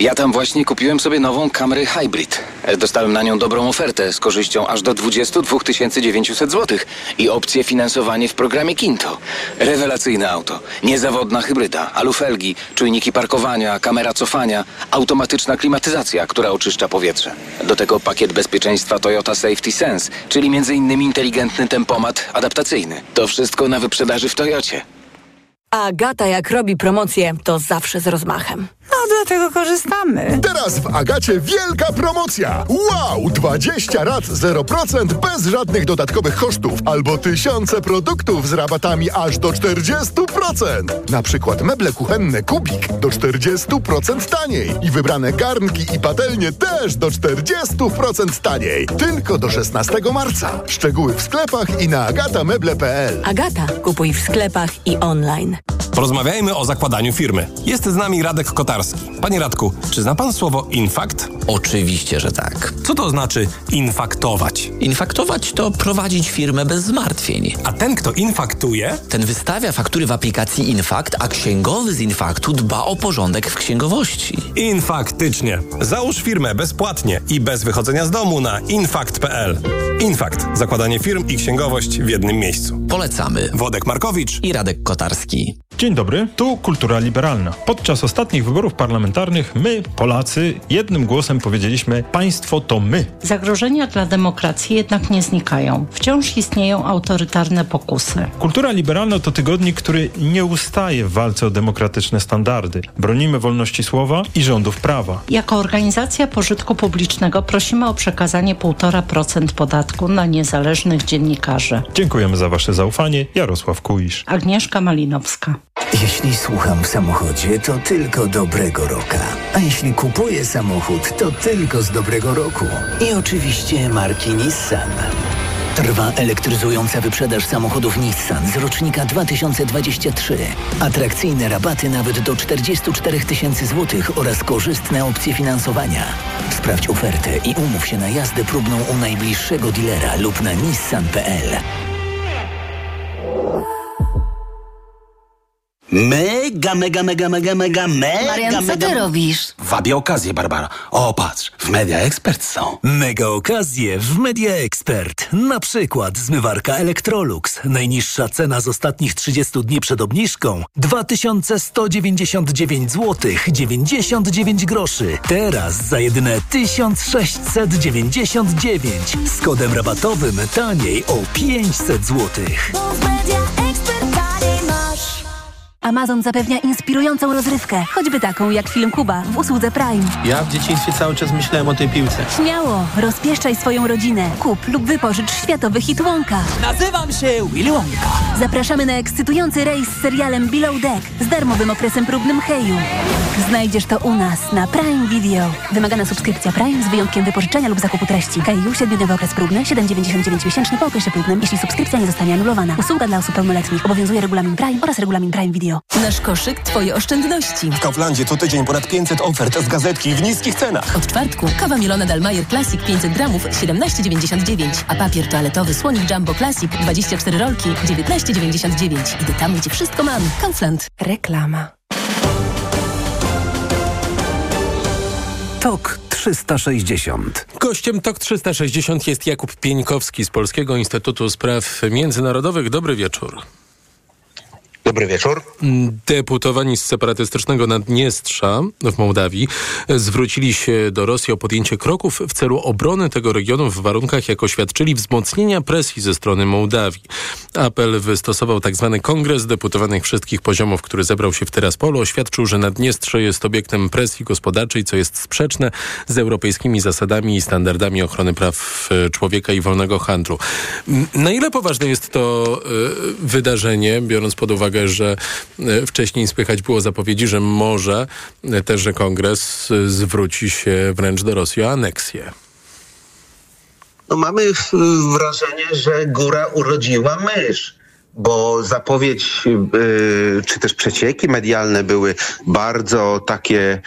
Ja tam właśnie kupiłem sobie nową Camry Hybrid. Dostałem na nią dobrą ofertę z korzyścią aż do 22 900 zł i opcję finansowanie w programie Kinto. Rewelacyjne auto, niezawodna hybryda, alufelgi, czujniki parkowania, kamera cofania, automatyczna klimatyzacja, która oczyszcza powietrze. Do tego pakiet bezpieczeństwa Toyota Safety Sense, czyli m.in. inteligentny tempomat adaptacyjny. To wszystko na wyprzedaży w Toyocie. A Agata jak robi promocję, to zawsze z rozmachem. Dlatego korzystamy. Teraz w Agacie wielka promocja. Wow! 20 rat 0% bez żadnych dodatkowych kosztów. Albo tysiące produktów z rabatami aż do 40%. Na przykład meble kuchenne Kubik do 40% taniej. I wybrane garnki i patelnie też do 40% taniej. Tylko do 16 marca. Szczegóły w sklepach i na agatameble.pl. Agata, kupuj w sklepach i online. Porozmawiajmy o zakładaniu firmy. Jest z nami Radek Kotarski. Panie Radku, czy zna pan słowo infakt? Oczywiście, że tak. Co to znaczy infaktować? Infaktować to prowadzić firmę bez zmartwień. A ten, kto infaktuje? Ten wystawia faktury w aplikacji Infakt, a księgowy z Infaktu dba o porządek w księgowości. Infaktycznie. Załóż firmę bezpłatnie i bez wychodzenia z domu na infakt.pl. Infakt. Zakładanie firm i księgowość w jednym miejscu. Polecamy. Wodek Markowicz i Radek Kotarski. Dzień dobry, tu Kultura Liberalna. Podczas ostatnich wyborów parlamentarnych my, Polacy, jednym głosem powiedzieliśmy: Państwo to my. Zagrożenia dla demokracji jednak nie znikają. Wciąż istnieją autorytarne pokusy. Kultura Liberalna to tygodnik, który nie ustaje w walce o demokratyczne standardy. Bronimy wolności słowa i rządów prawa. Jako organizacja pożytku publicznego prosimy o przekazanie 1,5% podatku na niezależnych dziennikarzy. Dziękujemy za Wasze zaufanie. Jarosław Kuisz. Agnieszka Malinowska. Jeśli słucham w samochodzie, to tylko dobrego roka. A jeśli kupuję samochód, to tylko z dobrego roku. I oczywiście marki Nissan. Trwa elektryzująca wyprzedaż samochodów Nissan z rocznika 2023. Atrakcyjne rabaty nawet do 44 tysięcy złotych oraz korzystne opcje finansowania. Sprawdź ofertę i umów się na jazdę próbną u najbliższego dilera lub na nissan.pl. Mega, mega, mega, mega, mega, mega, Marian, co mega... ty robisz? Wabię okazję, Barbara. O, patrz, w Media Expert są. Mega okazje w Media Expert. Na przykład zmywarka Electrolux. Najniższa cena z ostatnich 30 dni przed obniżką 2199 zł 99 groszy. Teraz za jedyne 1699 z kodem rabatowym taniej o 500 zł. Amazon zapewnia inspirującą rozrywkę, choćby taką jak film Kuba w usłudze Prime. Ja w dzieciństwie cały czas myślałem o tej piłce. Śmiało, rozpieszczaj swoją rodzinę. Kup lub wypożycz światowy hit Wonka. Nazywam się Willy Wonka. Zapraszamy na ekscytujący rejs z serialem Below Deck z darmowym okresem próbnym Heju. Znajdziesz to u nas na Prime Video. Wymagana subskrypcja Prime z wyjątkiem wypożyczenia lub zakupu treści. Heju, 7-dniowy okres próbny, 7,99 miesięczny po okresie próbnym, jeśli subskrypcja nie zostanie anulowana. Usługa dla osób pełnoletnich. Obowiązuje regulamin Prime oraz regulamin Prime Video. Nasz koszyk, twoje oszczędności. W Kauflandzie co tydzień ponad 500 ofert z gazetki w niskich cenach. Od czwartku kawa mielona Dalmajer Classic 500 gramów 17,99, a papier toaletowy Słonik Jumbo Classic 24 rolki 19,99. Idę tam, gdzie wszystko mam. Kaufland. Reklama. TOK 360. Gościem TOK 360 jest Jakub Pieńkowski z Polskiego Instytutu Spraw Międzynarodowych. Dobry wieczór. Dobry wieczór. Deputowani z separatystycznego Naddniestrza w Mołdawii zwrócili się do Rosji o podjęcie kroków w celu obrony tego regionu w warunkach, jak oświadczyli, wzmocnienia presji ze strony Mołdawii. Apel wystosował tzw. Tak Kongres Deputowanych wszystkich poziomów, który zebrał się w Teraspolu. Oświadczył, że Naddniestrze jest obiektem presji gospodarczej, co jest sprzeczne z europejskimi zasadami i standardami ochrony praw człowieka i wolnego handlu. Na ile poważne jest to y, wydarzenie, biorąc pod uwagę że wcześniej słychać było zapowiedzi, że może też, że kongres zwróci się wręcz do Rosji o aneksję. No mamy wrażenie, że góra urodziła mysz bo zapowiedź czy też przecieki medialne były bardzo takie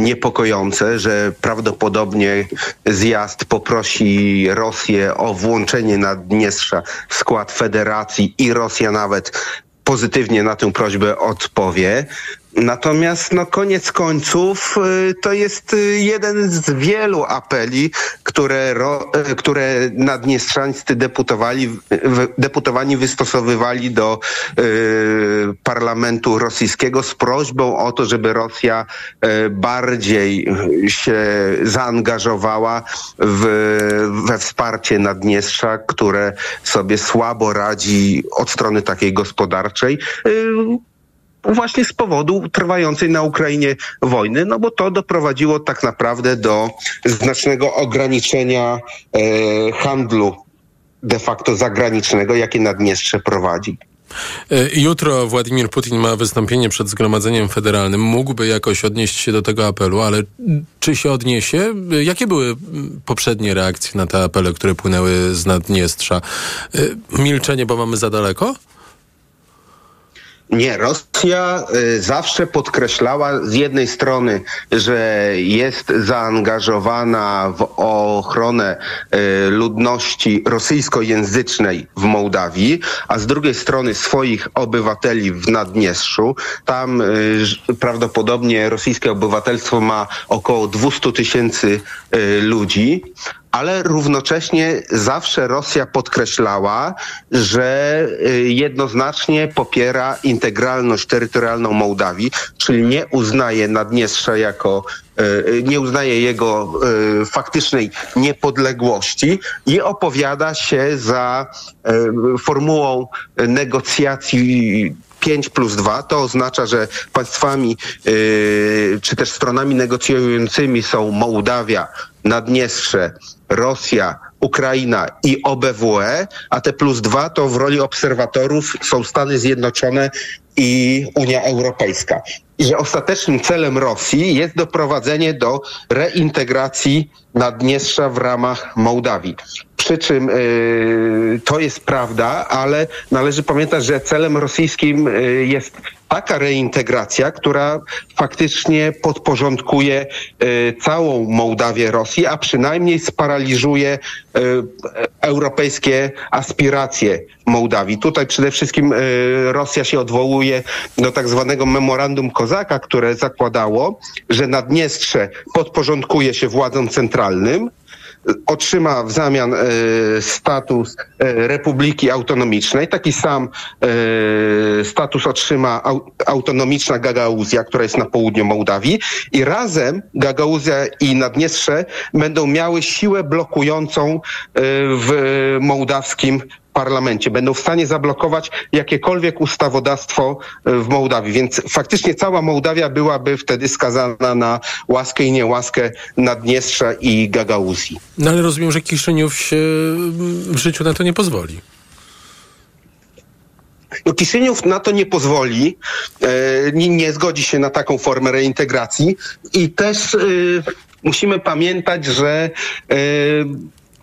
niepokojące, że prawdopodobnie zjazd poprosi Rosję o włączenie Naddniestrza w skład federacji i Rosja nawet pozytywnie na tę prośbę odpowie. Natomiast no, koniec końców y, to jest jeden z wielu apeli, które, y, które naddniestrzańscy deputowali, deputowani wystosowywali do y, parlamentu rosyjskiego z prośbą o to, żeby Rosja y, bardziej się zaangażowała w, we wsparcie Naddniestrza, które sobie słabo radzi od strony takiej gospodarczej. Y, właśnie z powodu trwającej na Ukrainie wojny, no bo to doprowadziło tak naprawdę do znacznego ograniczenia e, handlu de facto zagranicznego, jakie Naddniestrze prowadzi. Jutro Władimir Putin ma wystąpienie przed Zgromadzeniem Federalnym. Mógłby jakoś odnieść się do tego apelu, ale czy się odniesie? Jakie były poprzednie reakcje na te apele, które płynęły z Naddniestrza? Milczenie, bo mamy za daleko? Nie, Rosja y, zawsze podkreślała z jednej strony, że jest zaangażowana w ochronę y, ludności rosyjskojęzycznej w Mołdawii, a z drugiej strony swoich obywateli w Naddniestrzu. Tam y, prawdopodobnie rosyjskie obywatelstwo ma około 200 tysięcy ludzi ale równocześnie zawsze Rosja podkreślała, że jednoznacznie popiera integralność terytorialną Mołdawii, czyli nie uznaje Naddniestrza jako nie uznaje jego faktycznej niepodległości i opowiada się za formułą negocjacji 5 plus 2, to oznacza, że państwami yy, czy też stronami negocjującymi są Mołdawia, Naddniestrze, Rosja, Ukraina i OBWE, a te plus dwa to w roli obserwatorów są Stany Zjednoczone i Unia Europejska. I że ostatecznym celem Rosji jest doprowadzenie do reintegracji Naddniestrza w ramach Mołdawii. Przy czym y, to jest prawda, ale należy pamiętać, że celem rosyjskim y, jest taka reintegracja, która faktycznie podporządkuje y, całą Mołdawię Rosji, a przynajmniej sparaliżuje europejskie aspiracje Mołdawii. Tutaj przede wszystkim Rosja się odwołuje do tak zwanego memorandum Kozaka, które zakładało, że Naddniestrze podporządkuje się władzom centralnym, otrzyma w zamian e, status e, republiki autonomicznej. Taki sam e, status otrzyma autonomiczna Gagauzja, która jest na południu Mołdawii i razem Gagauzja i Naddniestrze będą miały siłę blokującą w mołdawskim parlamencie, będą w stanie zablokować jakiekolwiek ustawodawstwo e, w Mołdawii. Więc faktycznie cała Mołdawia byłaby wtedy skazana na łaskę i niełaskę Naddniestrza i Gagauzji. No ale rozumiem, że Kiszyniow się w życiu na to nie pozwoli. No, Kiszyniów na to nie pozwoli, e, nie, nie, zgodzi się na taką formę reintegracji i też e, musimy pamiętać, że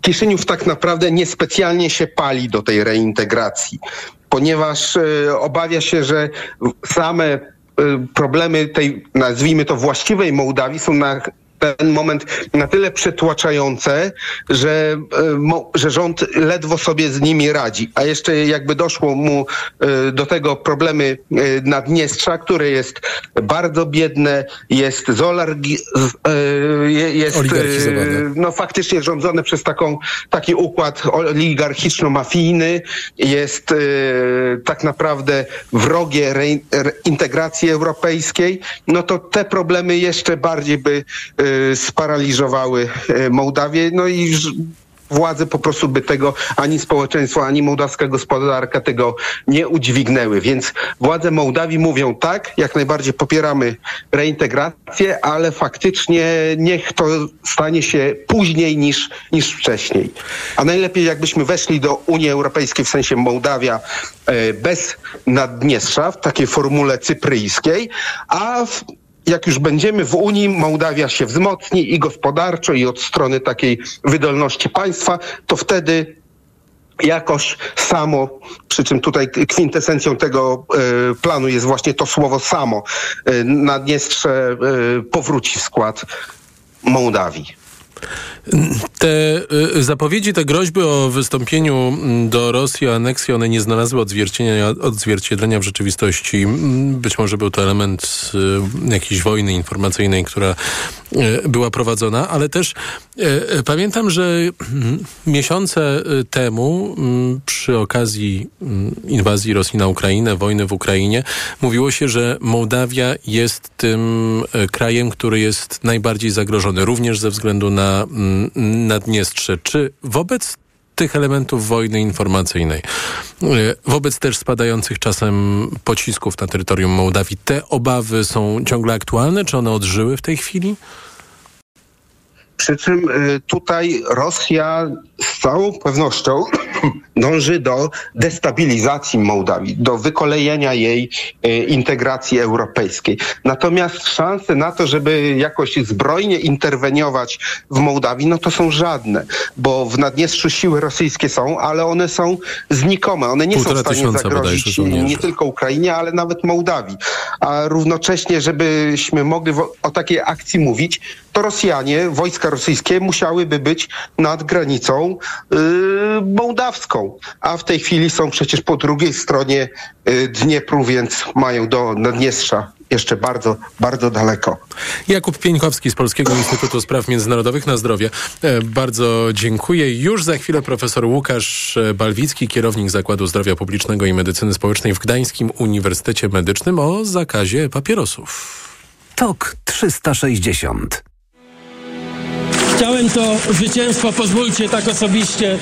Kiszyniów tak naprawdę niespecjalnie się pali do tej reintegracji, ponieważ e, obawia się, że same e, problemy tej, nazwijmy to, właściwej Mołdawii są na ten moment na tyle przytłaczające, że, e, że rząd ledwo sobie z nimi radzi. A jeszcze jakby doszło mu e, do tego problemy e, Naddniestrza, które jest bardzo biedne, jest zolargi, jest no faktycznie rządzone przez taką, taki układ oligarchiczno-mafijny, jest tak naprawdę wrogie reintegracji europejskiej, no to te problemy jeszcze bardziej by sparaliżowały y, Mołdawię. No i władze po prostu by tego ani społeczeństwo, ani mołdawska gospodarka tego nie udźwignęły. Więc władze Mołdawii mówią tak, jak najbardziej popieramy reintegrację, ale faktycznie niech to stanie się później niż, niż wcześniej. A najlepiej jakbyśmy weszli do Unii Europejskiej, w sensie Mołdawia e, bez Naddniestrza, w takiej formule cypryjskiej, a w jak już będziemy w Unii, Mołdawia się wzmocni i gospodarczo, i od strony takiej wydolności państwa, to wtedy jakoś samo, przy czym tutaj kwintesencją tego y, planu jest właśnie to słowo samo, y, Naddniestrze y, powróci w skład Mołdawii. Te y, zapowiedzi, te groźby o wystąpieniu mm, do Rosji, o aneksji, one nie znalazły odzwierciedlenia, odzwierciedlenia w rzeczywistości. Mm, być może był to element y, jakiejś wojny informacyjnej, która y, była prowadzona, ale też pamiętam, że mm, miesiące temu przy okazji inwazji Rosji na Ukrainę, wojny w Ukrainie, mówiło się, że Mołdawia jest tym krajem, który jest najbardziej zagrożony, również ze względu na Naddniestrze. Czy wobec tych elementów wojny informacyjnej, e, wobec też spadających czasem pocisków na terytorium Mołdawii, te obawy są ciągle aktualne? Czy one odżyły w tej chwili? Przy czym y, tutaj Rosja z całą pewnością dąży do destabilizacji Mołdawii, do wykolejenia jej y, integracji europejskiej. Natomiast szanse na to, żeby jakoś zbrojnie interweniować w Mołdawii, no to są żadne, bo w Naddniestrzu siły rosyjskie są, ale one są znikome. One nie Półtora są w stanie zagrozić nie tylko Ukrainie, ale nawet Mołdawii. A równocześnie, żebyśmy mogli o takiej akcji mówić, to Rosjanie, wojska rosyjskie musiałyby być nad granicą yy, mołdawską, a w tej chwili są przecież po drugiej stronie yy, Dniepru, więc mają do Naddniestrza jeszcze bardzo, bardzo daleko. Jakub Pieńkowski z Polskiego Instytutu Spraw Międzynarodowych na zdrowie. E, bardzo dziękuję. Już za chwilę profesor Łukasz Balwicki, kierownik Zakładu Zdrowia Publicznego i Medycyny Społecznej w Gdańskim Uniwersytecie Medycznym o zakazie papierosów. TOK 360 Chciałem to zwycięstwo, pozwólcie tak osobiście,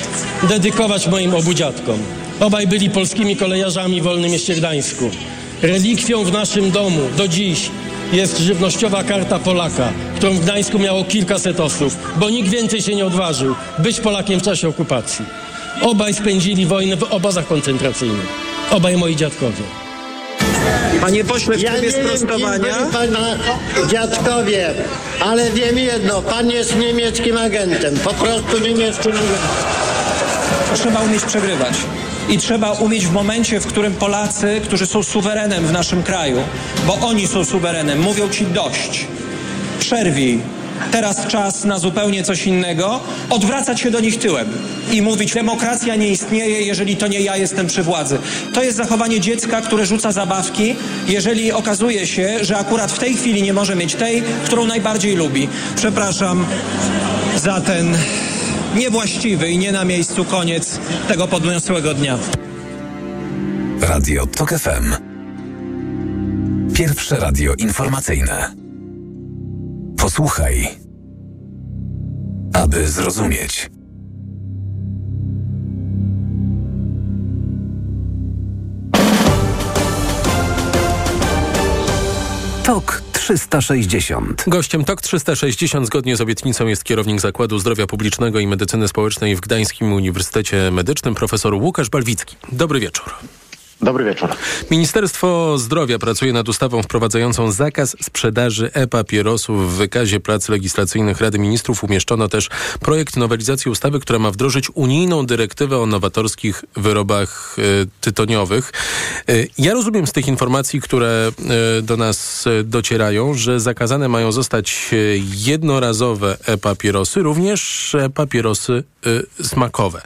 dedykować moim obu dziadkom. Obaj byli polskimi kolejarzami w Wolnym Mieście Gdańsku. Relikwią w naszym domu do dziś jest żywnościowa karta Polaka, którą w Gdańsku miało kilkaset osób, bo nikt więcej się nie odważył być Polakiem w czasie okupacji. Obaj spędzili wojnę w obozach koncentracyjnych. Obaj moi dziadkowie. Panie pośle, w ja trybie nie sprostowania. Wiem, pana dziadkowie, ale wiem jedno, pan jest niemieckim agentem, po prostu niemieckim agentem. Trzeba umieć przegrywać. I trzeba umieć w momencie, w którym Polacy, którzy są suwerenem w naszym kraju, bo oni są suwerenem, mówią ci dość. Przerwij. Teraz czas na zupełnie coś innego. Odwracać się do nich tyłem i mówić, demokracja nie istnieje, jeżeli to nie ja jestem przy władzy. To jest zachowanie dziecka, które rzuca zabawki, jeżeli okazuje się, że akurat w tej chwili nie może mieć tej, którą najbardziej lubi. Przepraszam za ten niewłaściwy i nie na miejscu koniec tego podniosłego dnia. Radio TOK FM. Pierwsze radio informacyjne. Posłuchaj, aby zrozumieć. TOK 360. Gościem TOK 360 zgodnie z obietnicą jest kierownik Zakładu Zdrowia Publicznego i Medycyny Społecznej w Gdańskim Uniwersytecie Medycznym profesor Łukasz Balwicki. Dobry wieczór. Dobry wieczór. Ministerstwo Zdrowia pracuje nad ustawą wprowadzającą zakaz sprzedaży e-papierosów. W wykazie prac legislacyjnych Rady Ministrów umieszczono też projekt nowelizacji ustawy, która ma wdrożyć unijną dyrektywę o nowatorskich wyrobach y, tytoniowych. Y, ja rozumiem z tych informacji, które y, do nas docierają, że zakazane mają zostać jednorazowe e-papierosy, również papierosy smakowe.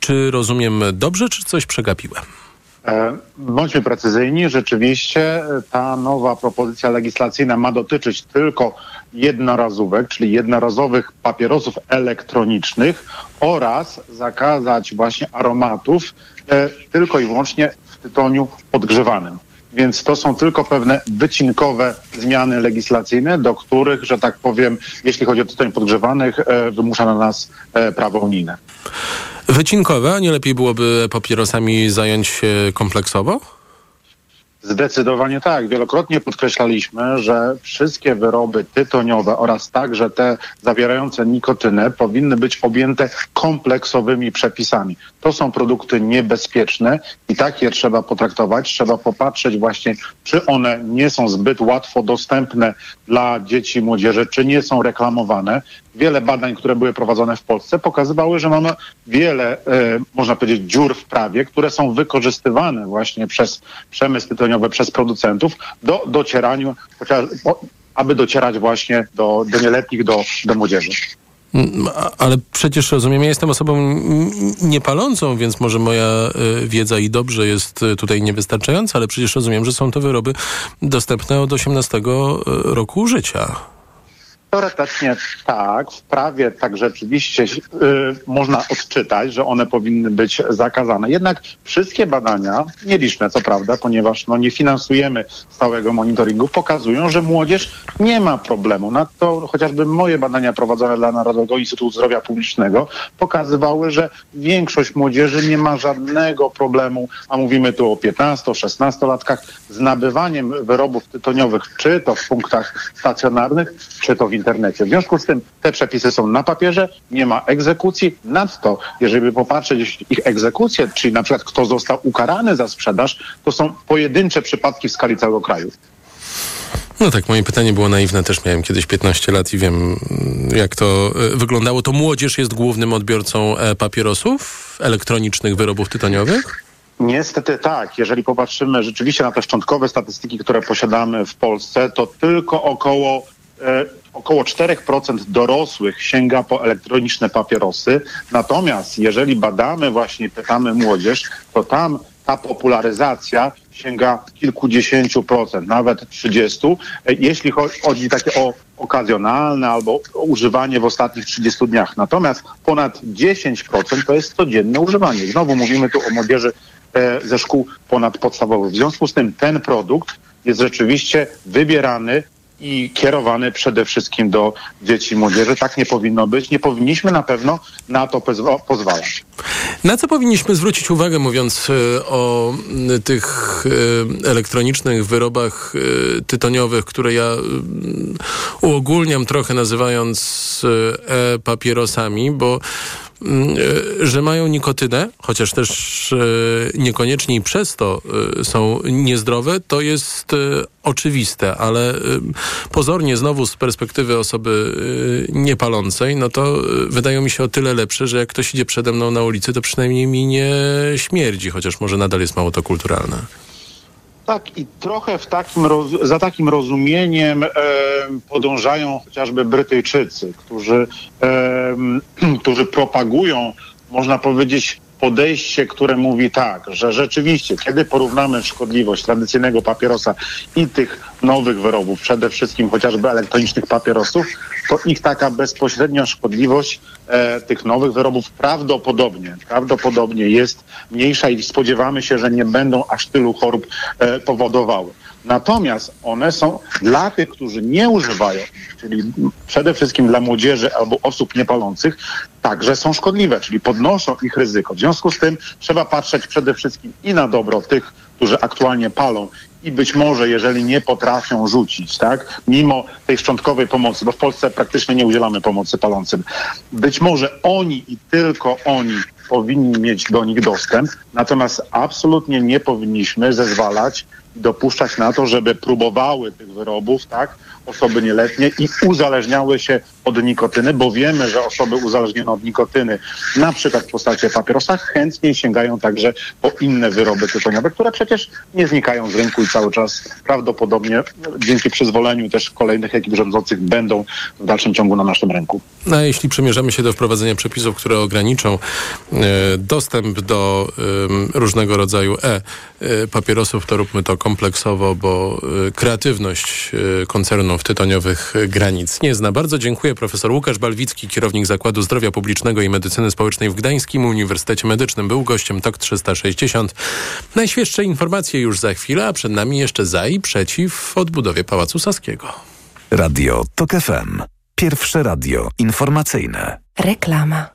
Czy rozumiem dobrze, czy coś przegapiłem? E, bądźmy precyzyjni, rzeczywiście ta nowa propozycja legislacyjna ma dotyczyć tylko jednorazówek, czyli jednorazowych papierosów elektronicznych oraz zakazać właśnie aromatów e, tylko i wyłącznie w tytoniu podgrzewanym. Więc to są tylko pewne wycinkowe zmiany legislacyjne, do których, że tak powiem, jeśli chodzi o tytoń podgrzewanych, e, wymusza na nas prawo unijne. Wycinkowe, a nie lepiej byłoby papierosami zająć się kompleksowo? Zdecydowanie tak. Wielokrotnie podkreślaliśmy, że wszystkie wyroby tytoniowe oraz także te zawierające nikotynę powinny być objęte kompleksowymi przepisami. To są produkty niebezpieczne i tak je trzeba potraktować. Trzeba popatrzeć właśnie, czy one nie są zbyt łatwo dostępne dla dzieci i młodzieży, czy nie są reklamowane. Wiele badań, które były prowadzone w Polsce, pokazywały, że mamy wiele, e, można powiedzieć, dziur w prawie, które są wykorzystywane właśnie przez przemysł tytoniowy, przez producentów do docierania, aby docierać właśnie do, do nieletnich, do, do młodzieży. Ale przecież rozumiem, ja jestem osobą niepalącą, więc może moja y, wiedza i dobrze jest y, tutaj niewystarczająca, ale przecież rozumiem, że są to wyroby dostępne od 18 y, roku życia. Teoretycznie tak, w prawie tak rzeczywiście y, można odczytać, że one powinny być zakazane. Jednak wszystkie badania, nieliczne co prawda, ponieważ no, nie finansujemy stałego monitoringu, pokazują, że młodzież nie ma problemu. Nadto chociażby moje badania prowadzone dla Narodowego Instytutu Zdrowia Publicznego pokazywały, że większość młodzieży nie ma żadnego problemu, a mówimy tu o 15-16 latkach, z nabywaniem wyrobów tytoniowych, czy to w punktach stacjonarnych, czy to w internecie. W związku z tym te przepisy są na papierze, nie ma egzekucji. Nadto, jeżeli by popatrzeć ich egzekucję, czyli na przykład kto został ukarany za sprzedaż, to są pojedyncze przypadki w skali całego kraju. No tak, moje pytanie było naiwne. Też miałem kiedyś 15 lat i wiem, jak to e, wyglądało. To młodzież jest głównym odbiorcą e, papierosów, elektronicznych wyrobów tytoniowych? Niestety tak. Jeżeli popatrzymy rzeczywiście na te szczątkowe statystyki, które posiadamy w Polsce, to tylko około około 4% dorosłych sięga po elektroniczne papierosy. Natomiast jeżeli badamy właśnie, pytamy młodzież, to tam ta popularyzacja sięga kilkudziesięciu procent, nawet trzydziestu. Jeśli chodzi takie o okazjonalne albo używanie w ostatnich 30 dniach. Natomiast ponad 10% to jest codzienne używanie. Znowu mówimy tu o młodzieży e, ze szkół ponadpodstawowych. W związku z tym ten produkt jest rzeczywiście wybierany i kierowany przede wszystkim do dzieci i młodzieży. Tak nie powinno być. Nie powinniśmy na pewno na to pozwa- pozwalać. Na co powinniśmy zwrócić uwagę, mówiąc e, o tych e, elektronicznych wyrobach e, tytoniowych, które ja uogólniam trochę nazywając e-papierosami, bo że mają nikotynę, chociaż też niekoniecznie i przez to są niezdrowe, to jest oczywiste, ale pozornie znowu z perspektywy osoby niepalącej, no to wydają mi się o tyle lepsze, że jak ktoś idzie przede mną na ulicy, to przynajmniej mi nie śmierdzi, chociaż może nadal jest mało to kulturalne. Tak, i trochę takim za takim rozumieniem e, podążają chociażby Brytyjczycy, którzy, e, którzy propagują, można powiedzieć, podejście, które mówi tak, że rzeczywiście, kiedy porównamy szkodliwość tradycyjnego papierosa i tych nowych wyrobów, przede wszystkim chociażby elektronicznych papierosów, to ich taka bezpośrednia szkodliwość e, tych nowych wyrobów prawdopodobnie, prawdopodobnie jest mniejsza i spodziewamy się, że nie będą aż tylu chorób e, powodowały. Natomiast one są dla tych, którzy nie używają, czyli przede wszystkim dla młodzieży albo osób niepalących, także są szkodliwe, czyli podnoszą ich ryzyko. W związku z tym trzeba patrzeć przede wszystkim i na dobro tych, którzy aktualnie palą i być może, jeżeli nie potrafią rzucić, tak, mimo tej szczątkowej pomocy, bo w Polsce praktycznie nie udzielamy pomocy palącym, być może oni i tylko oni powinni mieć do nich dostęp, natomiast absolutnie nie powinniśmy zezwalać dopuszczać na to, żeby próbowały tych wyrobów, tak, osoby nieletnie i uzależniały się od nikotyny, bo wiemy, że osoby uzależnione od nikotyny, na przykład w postaci papierosa, chętniej sięgają także po inne wyroby tytoniowe, które przecież nie znikają z rynku i cały czas prawdopodobnie dzięki przyzwoleniu też kolejnych ekip rządzących będą w dalszym ciągu na naszym rynku. No, a jeśli przemierzamy się do wprowadzenia przepisów, które ograniczą e, dostęp do e, różnego rodzaju e-papierosów, to róbmy to kompleksowo, bo e, kreatywność e, koncernów tytoniowych granic nie zna. Bardzo dziękuję profesor Łukasz Balwicki, kierownik Zakładu Zdrowia Publicznego i Medycyny Społecznej w Gdańskim Uniwersytecie Medycznym. Był gościem TOK 360. Najświeższe informacje już za chwilę, a przed nami jeszcze za i przeciw odbudowie Pałacu Saskiego. Radio TOK FM. Pierwsze radio informacyjne. Reklama.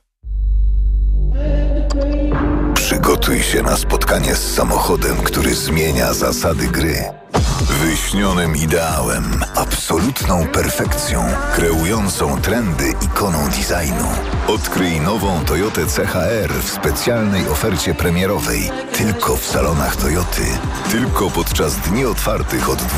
Przygotuj się na spotkanie z samochodem, który zmienia zasady gry. Wyśnionym ideałem, absolutną perfekcją, kreującą trendy ikoną designu. Odkryj nową Toyotę CHR w specjalnej ofercie premierowej. Tylko w salonach Toyoty. Tylko podczas dni otwartych od 20